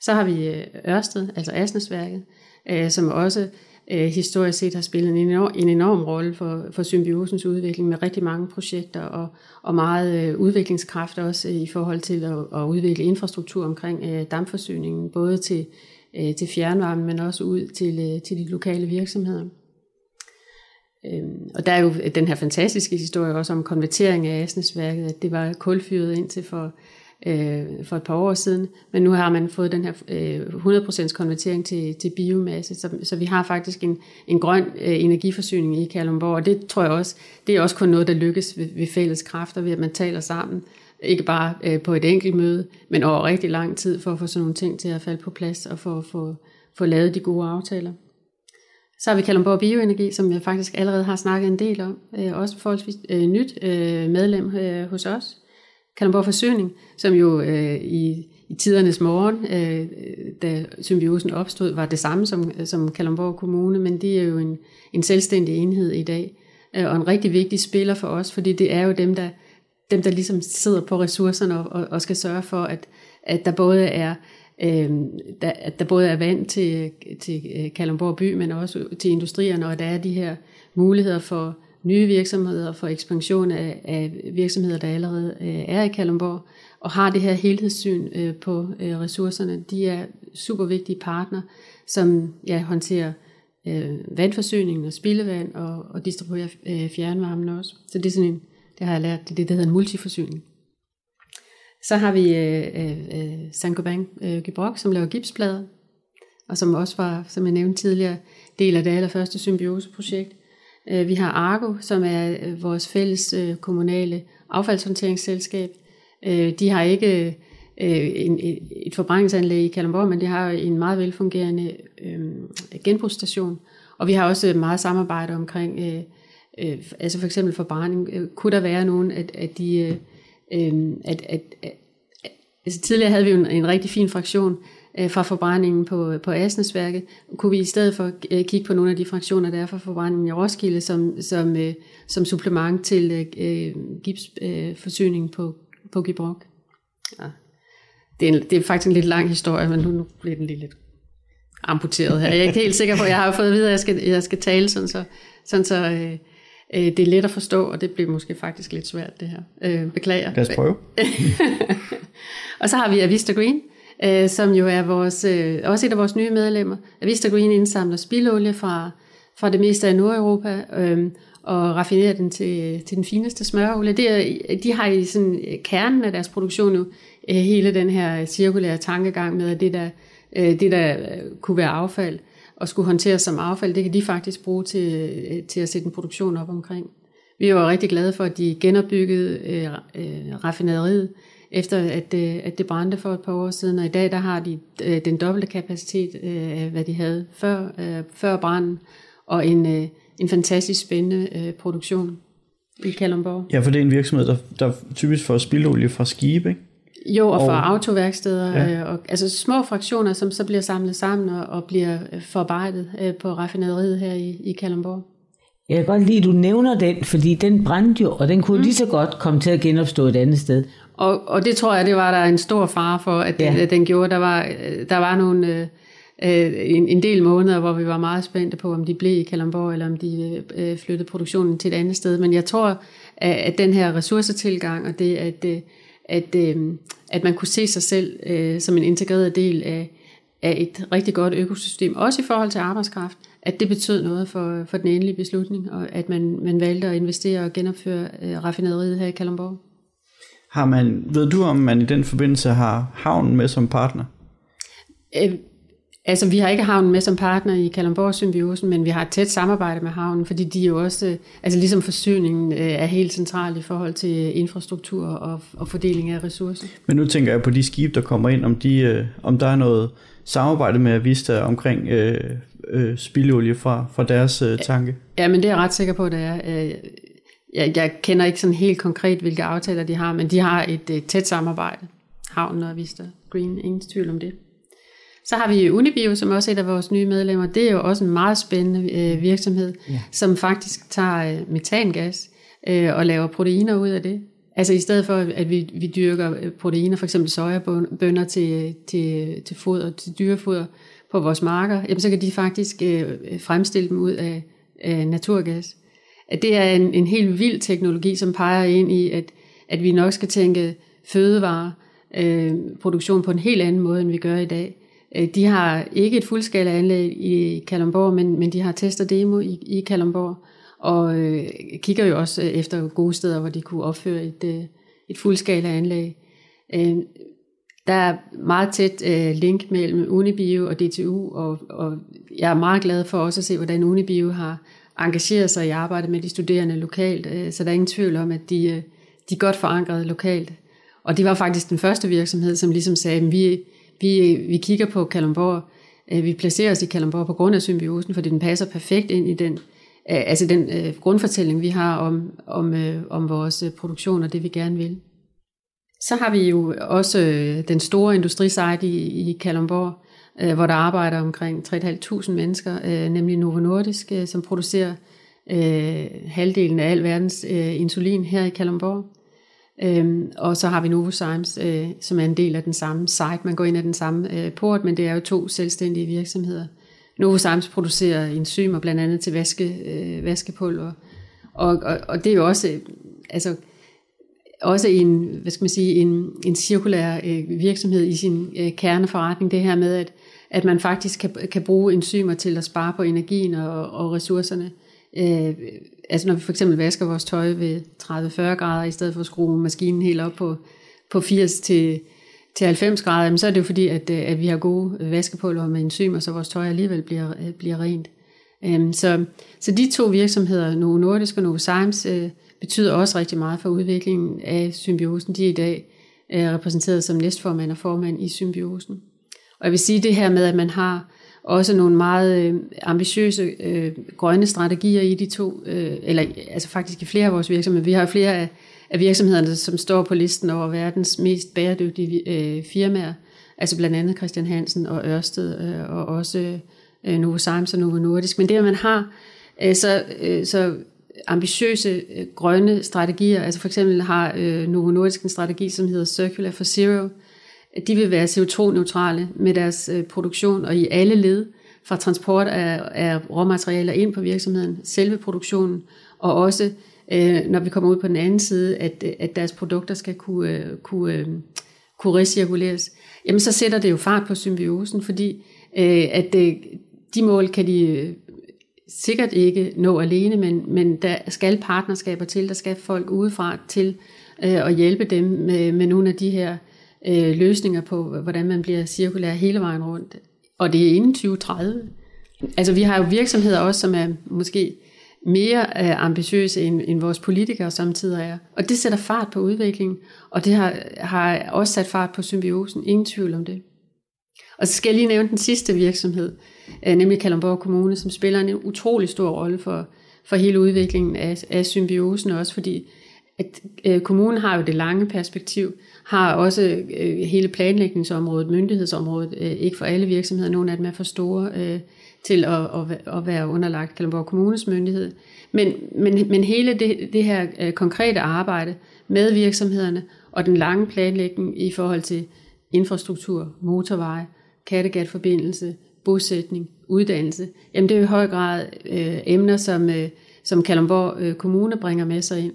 Så har vi øh, Ørsted, altså Asnesværket, øh, som også øh, historisk set har spillet en enorm, en enorm rolle for, for symbiosens udvikling med rigtig mange projekter og, og meget øh, udviklingskraft også øh, i forhold til at, at udvikle infrastruktur omkring øh, dampforsyningen, både til, øh, til fjernvarme, men også ud til, øh, til de lokale virksomheder. Øhm, og der er jo den her fantastiske historie også om konvertering af Asnesværket, at det var kulfyret indtil for øh, for et par år siden, men nu har man fået den her øh, 100% konvertering til, til biomasse, så, så vi har faktisk en, en grøn øh, energiforsyning i Kalundborg, og det tror jeg også, det er også kun noget, der lykkes ved, ved fælles kræfter, ved at man taler sammen, ikke bare øh, på et enkelt møde, men over rigtig lang tid for at få sådan nogle ting til at falde på plads og for at få, få lavet de gode aftaler. Så har vi Kalundborg Bioenergi, som jeg faktisk allerede har snakket en del om, øh, også forholdsvis øh, nyt øh, medlem øh, hos os. Kalundborg Forsyning, som jo øh, i, i tidernes morgen, øh, da symbiosen opstod, var det samme som, som Kalundborg Kommune, men det er jo en, en selvstændig enhed i dag, øh, og en rigtig vigtig spiller for os, fordi det er jo dem, der, dem, der ligesom sidder på ressourcerne og, og, og skal sørge for, at, at der både er øh, der, at der både er vand til, til øh, Kalundborg by, men også til industrierne, og der er de her muligheder for nye virksomheder, for ekspansion af, af virksomheder, der allerede øh, er i Kalundborg, og har det her helhedssyn øh, på øh, ressourcerne. De er super vigtige partner, som ja, håndterer øh, vandforsyningen og spildevand og, og distribuerer øh, fjernvarmen også. Så det er sådan en, det har jeg lært, det er det, der hedder en multiforsyning. Så har vi øh, øh, øh Saint-Gobain øh, Gybrok, som laver gipsplader, og som også var, som jeg nævnte tidligere, del af det allerførste symbioseprojekt. Øh, vi har Argo, som er øh, vores fælles øh, kommunale affaldshåndteringsselskab. De har ikke et forbrændingsanlæg i Kalundborg, men de har en meget velfungerende genbrugsstation. Og vi har også meget samarbejde omkring, altså for eksempel forbrænding. Kunne der være nogen af de, at, at, at altså tidligere havde vi jo en, en rigtig fin fraktion, fra forbrændingen på, på Asnesværket, kunne vi i stedet for øh, kigge på nogle af de fraktioner, der er fra forbrændingen i Roskilde, som, som, øh, som supplement til øh, gipsforsyningen øh, på, på Gibrok. Ja. Det, er en, det er faktisk en lidt lang historie, men nu, nu bliver den lige lidt amputeret her. Jeg er ikke helt sikker på, jeg har fået at vide, at jeg skal, jeg skal tale sådan, så, sådan så øh, øh, det er let at forstå, og det bliver måske faktisk lidt svært det her. Øh, beklager. Lad os prøve. og så har vi Avista Green, øh, øh, som jo er vores, øh, også et af vores nye medlemmer. Avista Green indsamler spildolie fra, fra det meste af Nordeuropa øh, og raffinerer den til, til den fineste smørolie. Det er, de har i sådan øh, kernen af deres produktion jo øh, hele den her cirkulære tankegang med, at det der, øh, det der øh, kunne være affald, og skulle håndteres som affald, det kan de faktisk bruge til, til at sætte en produktion op omkring. Vi var rigtig glade for, at de genopbyggede øh, øh, raffinaderiet, efter at, øh, at det brændte for et par år siden, og i dag der har de øh, den dobbelte kapacitet øh, af, hvad de havde før, øh, før branden, og en, øh, en fantastisk spændende øh, produktion i Kalundborg. Ja, for det er en virksomhed, der, der typisk får spildolie fra skibe, ikke? Jo, og fra autoværksteder, ja. øh, og, altså små fraktioner, som så bliver samlet sammen og, og bliver forarbejdet øh, på raffinaderiet her i, i Kalundborg. Jeg kan godt lide, at du nævner den, fordi den brændte jo, og den kunne mm. lige så godt komme til at genopstå et andet sted. Og, og det tror jeg, det var der en stor fare for, at, ja. at den gjorde. Der var, der var nogle, øh, øh, en, en del måneder, hvor vi var meget spændte på, om de blev i Kalamborg, eller om de øh, flyttede produktionen til et andet sted. Men jeg tror, at, at den her ressourcetilgang, og det, at, øh, at, øh, at man kunne se sig selv øh, som en integreret del af, af et rigtig godt økosystem, også i forhold til arbejdskraft, at det betød noget for, for den endelige beslutning, og at man, man valgte at investere og genopføre øh, raffinaderiet her i Kalundborg. Har man, ved du, om man i den forbindelse har havnen med som partner? Øh, altså, vi har ikke havnen med som partner i Kalundborg Symbiosen, men vi har et tæt samarbejde med havnen, fordi de er jo også, altså ligesom forsyningen øh, er helt central i forhold til infrastruktur og, og fordeling af ressourcer. Men nu tænker jeg på de skibe, der kommer ind, om, de, øh, om der er noget samarbejde med Avista omkring øh, øh, spildolie fra, fra deres øh, tanke? Ja, men det er jeg ret sikker på, det er. Øh, jeg, jeg kender ikke sådan helt konkret, hvilke aftaler de har, men de har et, et tæt samarbejde. Havnen og Vista Green, ingen tvivl om det. Så har vi Unibio, som også er et af vores nye medlemmer. Det er jo også en meget spændende øh, virksomhed, ja. som faktisk tager øh, metangas øh, og laver proteiner ud af det. Altså i stedet for, at vi, vi dyrker øh, proteiner, for eksempel sojabønner til, til, til foder, til dyrefoder på vores marker, jamen så kan de faktisk øh, fremstille dem ud af, af naturgas at det er en, en helt vild teknologi, som peger ind i, at, at vi nok skal tænke fødevare, øh, produktion på en helt anden måde, end vi gør i dag. Øh, de har ikke et fuldskala anlæg i Kalundborg, men, men de har test og demo i, i Kalundborg, og øh, kigger jo også efter gode steder, hvor de kunne opføre et, øh, et fuldskala anlæg. Øh, der er meget tæt øh, link mellem Unibio og DTU, og, og jeg er meget glad for også at se, hvordan Unibio har, engagerer sig i arbejdet med de studerende lokalt, øh, så der er ingen tvivl om, at de, øh, de er godt forankret lokalt. Og det var faktisk den første virksomhed, som ligesom sagde, at vi, vi, vi kigger på Kalundborg, øh, vi placerer os i Kalundborg på grund af symbiosen, fordi den passer perfekt ind i den, altså den grundfortælling, vi har om, om, om vores produktion og det, vi gerne vil. Så har vi jo også den store industrisite i, i Kalundborg, øh, hvor der arbejder omkring 3.500 mennesker, øh, nemlig Novo Nordisk, øh, som producerer øh, halvdelen af al verdens øh, insulin her i Kalundborg. Øhm, og så har vi Novozymes, øh, som er en del af den samme site. Man går ind af den samme øh, port, men det er jo to selvstændige virksomheder. Novozymes producerer enzymer blandt andet til vaske, øh, vaskepulver. Og, og, og det er jo også, øh, altså, også en, hvad skal man sige, en, en cirkulær øh, virksomhed i sin øh, kerneforretning, det her med, at at man faktisk kan, kan bruge enzymer til at spare på energien og, og ressourcerne. Øh, altså når vi for eksempel vasker vores tøj ved 30-40 grader, i stedet for at skrue maskinen helt op på, på 80 til, til 90 grader, jamen, så er det jo fordi, at, øh, at vi har gode vaskepulver med enzymer, så vores tøj alligevel bliver, øh, bliver rent. Øh, så, så de to virksomheder, Novo Nordisk og Novo Science, øh, betyder også rigtig meget for udviklingen af symbiosen. De er i dag øh, repræsenteret som næstformand og formand i symbiosen. Og jeg vil sige det her med, at man har også nogle meget øh, ambitiøse øh, grønne strategier i de to, øh, eller altså faktisk i flere af vores virksomheder. Vi har flere af, af virksomhederne, som står på listen over verdens mest bæredygtige øh, firmaer, altså blandt andet Christian Hansen og Ørsted, øh, og også øh, Novo Science og Novo Nordisk. Men det, at man har øh, så, øh, så ambitiøse øh, grønne strategier, altså for eksempel har øh, Novo Nordisk en strategi, som hedder Circular for Zero, de vil være CO2-neutrale med deres øh, produktion og i alle led, fra transport af, af råmaterialer ind på virksomheden, selve produktionen, og også øh, når vi kommer ud på den anden side, at, øh, at deres produkter skal kunne, øh, kunne, øh, kunne recirkuleres, jamen så sætter det jo fart på symbiosen, fordi øh, at øh, de mål kan de øh, sikkert ikke nå alene, men, men der skal partnerskaber til, der skal folk udefra til øh, at hjælpe dem med, med nogle af de her øh, løsninger på, hvordan man bliver cirkulær hele vejen rundt. Og det er inden 2030. Altså vi har jo virksomheder også, som er måske mere øh, ambitiøse end, end vores politikere samtidig er. Og det sætter fart på udviklingen, og det har, har også sat fart på symbiosen. Ingen tvivl om det. Og så skal jeg lige nævne den sidste virksomhed, øh, nemlig Kalundborg Kommune, som spiller en utrolig stor rolle for, for hele udviklingen af, af symbiosen også, fordi at øh, kommunen har jo det lange perspektiv, har også øh, hele planlægningsområdet, myndighedsområdet, øh, ikke for alle virksomheder, nogle af dem er for store øh, til at, at, at være underlagt Kalundborg Kommunes myndighed. Men, men, men hele det, det her øh, konkrete arbejde med virksomhederne og den lange planlægning i forhold til infrastruktur, motorveje, Kattegat-forbindelse, bosætning, uddannelse, jamen det er jo i høj grad øh, emner, som, øh, som Kalundborg øh, Kommune bringer med sig ind.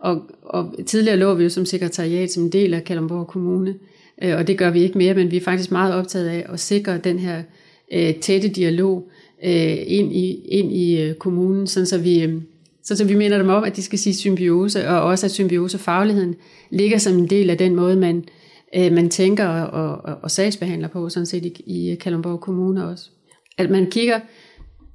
Og, og tidligere lå vi jo som sekretariat som en del af Kalundborg Kommune, øh, og det gør vi ikke mere, men vi er faktisk meget optaget af at sikre den her øh, tætte dialog øh, ind i, ind i øh, kommunen, sådan så vi... Øh, så, så vi minder dem om, at de skal sige symbiose, og også at symbiosefagligheden ligger som en del af den måde, man, øh, man tænker og, og, og sagsbehandler på, sådan set i, i Kalundborg Kommune også. At man kigger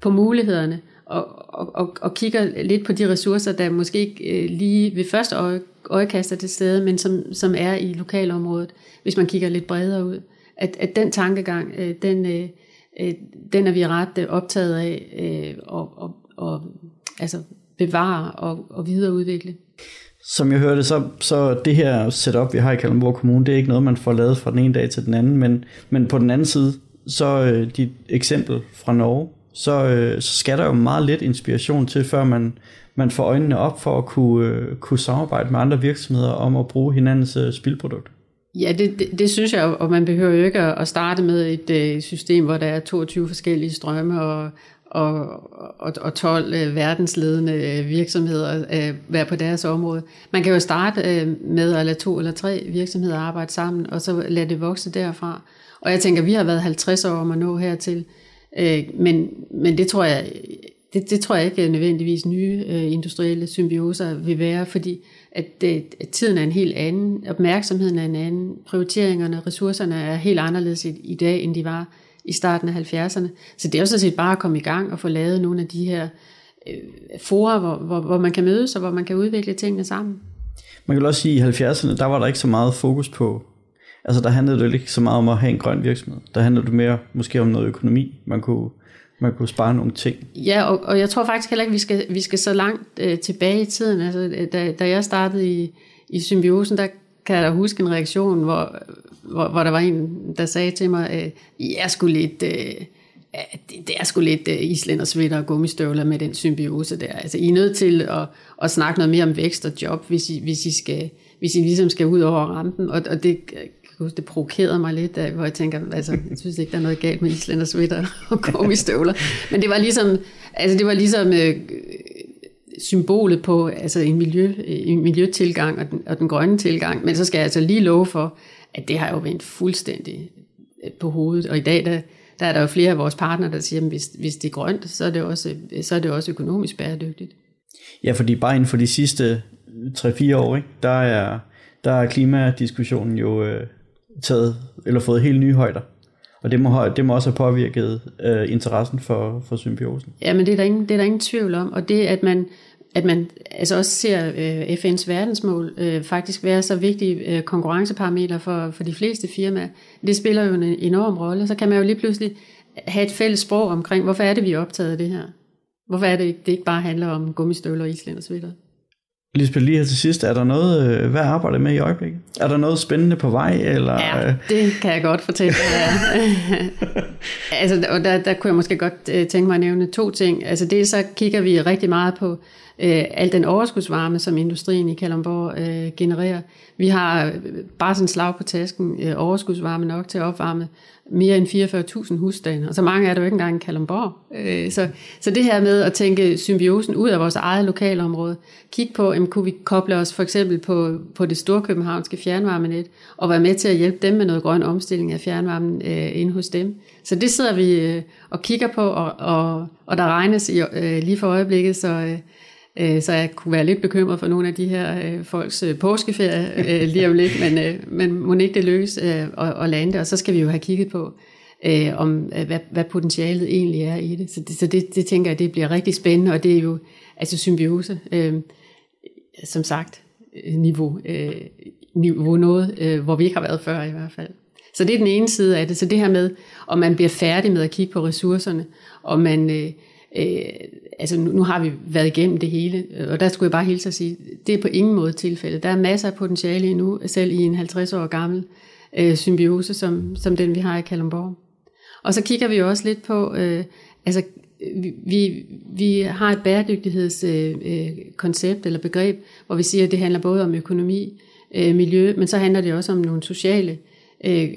på mulighederne, og, og, og, og kigger lidt på de ressourcer, der måske ikke øh, lige ved første øje, øjekast er til stede, men som, som er i lokalområdet, hvis man kigger lidt bredere ud. At, at den tankegang, øh, den, øh, øh den er vi ret øh, optaget af øh, og, og, og altså bevare og, og videreudvikle. Som jeg hørte, så, så det her setup, vi har i Kalundborg Kommune, det er ikke noget, man får lavet fra den ene dag til den anden, men, men på den anden side, så øh, dit eksempel fra Norge, så, øh, så skal der jo meget lidt inspiration til, før man, man får øjnene op for at kunne, øh, kunne samarbejde med andre virksomheder om at bruge hinandens øh, spilprodukt. Ja, det, det, det synes jeg, og man behøver jo ikke at starte med et øh, system, hvor der er 22 forskellige strømme og, og, og, og 12 øh, verdensledende øh, virksomheder øh, være på deres område. Man kan jo starte øh, med at lade to eller tre virksomheder arbejde sammen, og så lade det vokse derfra. Og jeg tænker, vi har været 50 år om at nå hertil. Øh, men, men det tror jeg, det, det tror jeg ikke nødvendigvis nye øh, industrielle symbioser vil være, fordi at, øh, at tiden er en helt anden, opmærksomheden er en anden, prioriteringerne, ressourcerne er helt anderledes i, i dag, end de var i starten af 70'erne. Så det er jo sådan set bare at komme i gang og få lavet nogle af de her øh, forer, hvor, hvor, hvor man kan mødes og hvor man kan udvikle tingene sammen. Man kan også sige, at i 70'erne, der var der ikke så meget fokus på Altså der handlede det ikke så meget om at have en grøn virksomhed. Der handlede det mere måske om noget økonomi. Man kunne, man kunne spare nogle ting. Ja, og, og jeg tror faktisk heller ikke, vi skal, vi skal så langt øh, tilbage i tiden. Altså, da, da jeg startede i, i symbiosen, der kan jeg da huske en reaktion, hvor, hvor, hvor der var en, der sagde til mig, øh, jeg er sgu lidt... Øh, det, det er sgu lidt øh, uh, islændersvitter og gummistøvler med den symbiose der. Altså, I er nødt til at, at snakke noget mere om vækst og job, hvis I, hvis I, skal, hvis I ligesom skal ud over rampen. Og, og det huske, det provokerede mig lidt, der, hvor jeg tænker, altså, jeg synes ikke, der er noget galt med islændersvitter og gummistøvler. Men det var ligesom, altså, det var ligesom øh, symbolet på altså, en, miljø, en miljøtilgang og den, og den grønne tilgang. Men så skal jeg altså lige love for, at det har jo vendt fuldstændig øh, på hovedet. Og i dag, der, der er der jo flere af vores partnere, der siger, at hvis, hvis det er grønt, så er det, også, så er det også økonomisk bæredygtigt. Ja, fordi bare inden for de sidste 3-4 år, ikke, der er der er klimadiskussionen jo øh, taget, eller fået helt nye højder. Og det må, det må også have påvirket øh, interessen for, for symbiosen. Ja, men det er, der ingen, det er der ingen tvivl om. Og det, at man, at man altså også ser øh, FN's verdensmål øh, faktisk være så vigtige øh, konkurrenceparametre for, for de fleste firmaer, det spiller jo en enorm rolle. Så kan man jo lige pludselig have et fælles sprog omkring, hvorfor er det, vi er optaget af det her? Hvorfor er det, det ikke bare handler om gummistøvler, islænd og så videre? Lisbeth, lige her til sidst, er der noget, øh, hvad arbejder med i øjeblikket? Er der noget spændende på vej? Eller? Ja, øh? det kan jeg godt fortælle dig. altså, og der, der kunne jeg måske godt øh, tænke mig at nævne to ting. Altså dels så kigger vi rigtig meget på øh, al den overskudsvarme, som industrien i Kalundborg øh, genererer. Vi har øh, bare sådan slag på tasken øh, overskudsvarme nok til at opvarme mere end 44.000 husstande, og så mange er der jo ikke engang i Kalundborg. Øh, så, så det her med at tænke symbiosen ud af vores eget lokalområde, kig på, om kunne vi koble os for eksempel på, på det store københavnske fjernvarmenet, og være med til at hjælpe dem med noget grøn omstilling af fjernvarmen øh, inde hos dem. Så det sidder vi øh, og kigger på, og, og, og der regnes i, øh, lige for øjeblikket, så... Øh, Øh, så jeg kunne være lidt bekymret for nogle af de her øh, folks øh, påskeferie øh, lige om lidt, men, øh, men må ikke det lykkes at, og lande det, og så skal vi jo have kigget på, øh, om øh, hvad, hvad potentialet egentlig er i det. Så det, så det, det tænker jeg, det bliver rigtig spændende, og det er jo altså symbiose, øh, som sagt, niveau, øh, niveau noget, øh, hvor vi ikke har været før i hvert fald. Så det er den ene side af det. Så det her med, om man bliver færdig med at kigge på ressourcerne, og man... Øh, altså nu, nu har vi været igennem det hele, øh, og der skulle jeg bare hilse at sige, det er på ingen måde tilfældet. Der er masser af potentiale endnu, selv i en 50 år gammel øh, symbiose, som, som den vi har i Kalundborg. Og så kigger vi også lidt på, øh, altså vi, vi har et bæredygtighedskoncept øh, øh eller begreb, hvor vi siger, at det handler både om økonomi, øh, miljø, men så handler det også om nogle sociale, øh,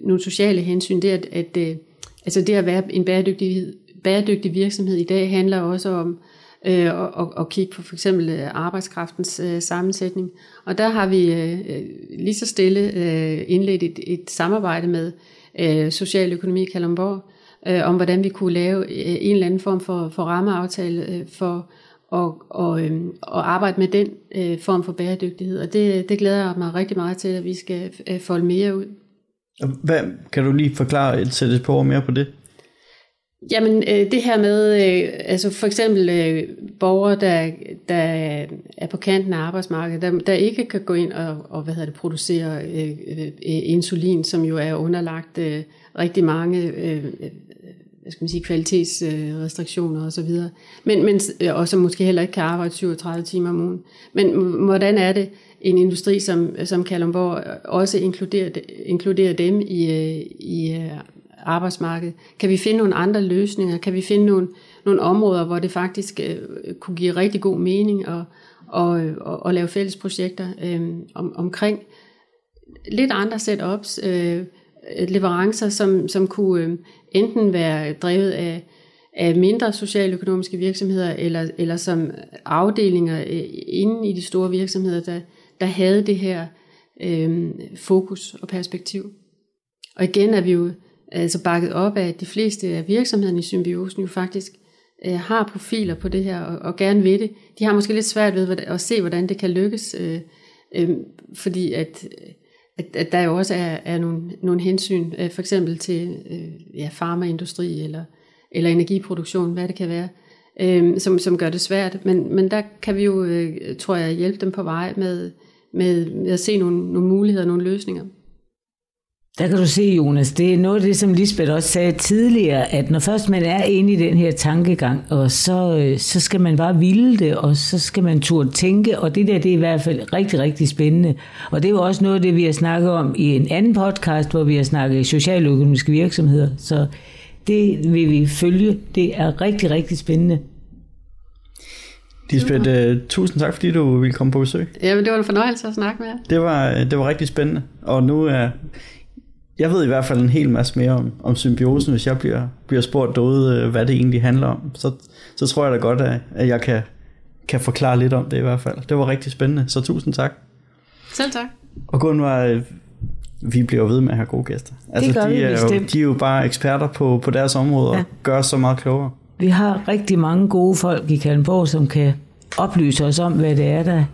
nogle sociale hensyn. Det at, at øh, altså det at være en bæredygtighed bæredygtig virksomhed i dag handler også om øh, at, og kigge på for eksempel øh, arbejdskraftens øh, sammensætning. Og der har vi øh, øh, lige så stille øh, indledt et, et samarbejde med øh, Socialøkonomi i Kalundborg, øh, om hvordan vi kunne lave øh, en eller anden form for, for rammeaftale øh, for og, og, øh, og arbejde med den øh, form for bæredygtighed. Og det, det glæder jeg mig rigtig meget til, at vi skal øh, folde mere ud. Hvad, kan du lige forklare et sætte på mere på det? Jamen øh, det her med, øh, altså for eksempel øh, borgere, der, der er på kanten af arbejdsmarkedet, der, der ikke kan gå ind og, og hvad hedder det, producere øh, øh, insulin, som jo er underlagt øh, rigtig mange øh, øh hvad skal man sige, kvalitetsrestriktioner osv., men, men, øh, og som måske heller ikke kan arbejde 37 timer om ugen. Men hvordan er det, en industri som, som Kalundborg også inkluderer, inkluderer dem i, øh, i arbejdsmarked? arbejdsmarkedet? Kan vi finde nogle andre løsninger? Kan vi finde nogle, nogle områder, hvor det faktisk øh, kunne give rigtig god mening at, og, og, og lave fælles projekter øh, om, omkring lidt andre setups, øh, leverancer, som, som kunne øh, enten være drevet af, af mindre socialøkonomiske virksomheder, eller, eller som afdelinger øh, inde i de store virksomheder, der, der havde det her øh, fokus og perspektiv. Og igen er vi jo altså bakket op af, at de fleste af virksomhederne i symbiosen jo faktisk øh, har profiler på det her, og, og gerne vil det. De har måske lidt svært ved at se, hvordan det kan lykkes, øh, øh, fordi at, øh, at, at der jo også er, er nogle, nogle hensyn, øh, for eksempel til øh, ja, farmaindustri eller, eller energiproduktion, hvad det kan være, øh, som, som gør det svært. Men, men der kan vi jo, øh, tror jeg, hjælpe dem på vej med, med, med at se nogle, nogle muligheder, nogle løsninger. Der kan du se, Jonas, det er noget af det, som Lisbeth også sagde tidligere, at når først man er inde i den her tankegang, og så, øh, så skal man bare ville det, og så skal man turde tænke, og det der, det er i hvert fald rigtig, rigtig spændende. Og det er jo også noget af det, vi har snakket om i en anden podcast, hvor vi har snakket socialøkonomiske virksomheder. Så det vil vi følge. Det er rigtig, rigtig spændende. Lisbeth, uh, tusind tak, fordi du ville komme på besøg. Jamen, det var en fornøjelse at snakke med jer. Det var, det var rigtig spændende, og nu er... Jeg ved i hvert fald en hel masse mere om, om symbiosen, hvis jeg bliver, bliver spurgt derude, øh, hvad det egentlig handler om. Så, så tror jeg da godt, at, at jeg kan, kan forklare lidt om det i hvert fald. Det var rigtig spændende, så tusind tak. Selv tak. Og Gunvar, øh, vi bliver ved med at have gode gæster. Altså, det gør de, vi er jo, bestemt. de er jo bare eksperter på, på deres område ja. og gør så meget klogere. Vi har rigtig mange gode folk i Kalundborg, som kan oplyse os om, hvad det er, der,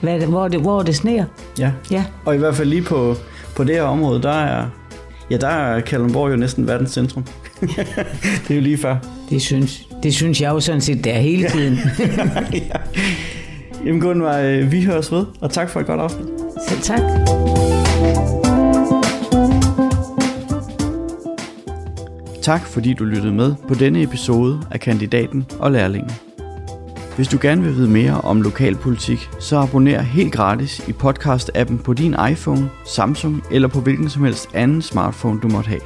hvad det, hvor, det, hvor det sneer. Ja. ja, og i hvert fald lige på, på det her område, der er, ja, der er Kalundborg jo næsten verdens centrum. det er jo lige før. Det synes, det synes jeg jo sådan set, der hele tiden. ja. Jamen Gunvar, øh, vi høres ved, og tak for et godt afsnit. Selv tak. Tak fordi du lyttede med på denne episode af Kandidaten og Lærlingen. Hvis du gerne vil vide mere om lokalpolitik, så abonner helt gratis i podcast-appen på din iPhone, Samsung eller på hvilken som helst anden smartphone du måtte have.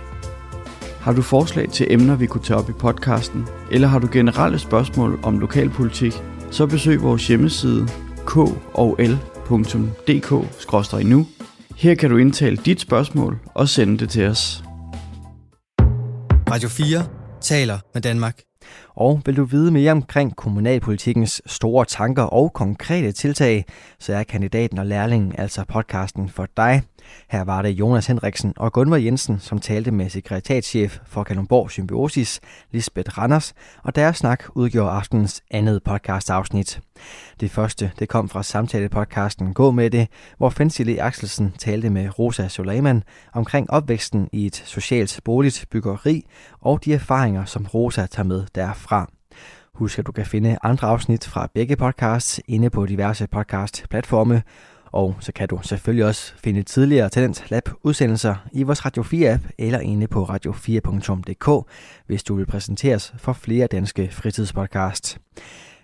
Har du forslag til emner, vi kunne tage op i podcasten, eller har du generelle spørgsmål om lokalpolitik, så besøg vores hjemmeside kol.dk-nu. Her kan du indtale dit spørgsmål og sende det til os. Radio 4 taler med Danmark. Og vil du vide mere omkring kommunalpolitikkens store tanker og konkrete tiltag, så er kandidaten og lærlingen altså podcasten for dig. Her var det Jonas Henriksen og Gunvar Jensen, som talte med sekretariatschef for Kalundborg Symbiosis, Lisbeth Randers, og deres snak udgjorde aftenens andet podcast-afsnit. Det første det kom fra samtale-podcasten Gå med det, hvor Fensile Axelsen talte med Rosa Suleiman omkring opvæksten i et socialt boligt byggeri og de erfaringer, som Rosa tager med derfra. Husk, at du kan finde andre afsnit fra begge podcasts inde på diverse podcast-platforme, og så kan du selvfølgelig også finde tidligere Talent Lab udsendelser i vores Radio 4 app eller inde på radio4.dk, hvis du vil præsenteres for flere danske fritidspodcasts.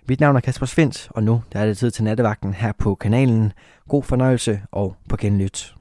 Mit navn er Kasper Svendt, og nu der er det tid til nattevagten her på kanalen. God fornøjelse og på genlyt.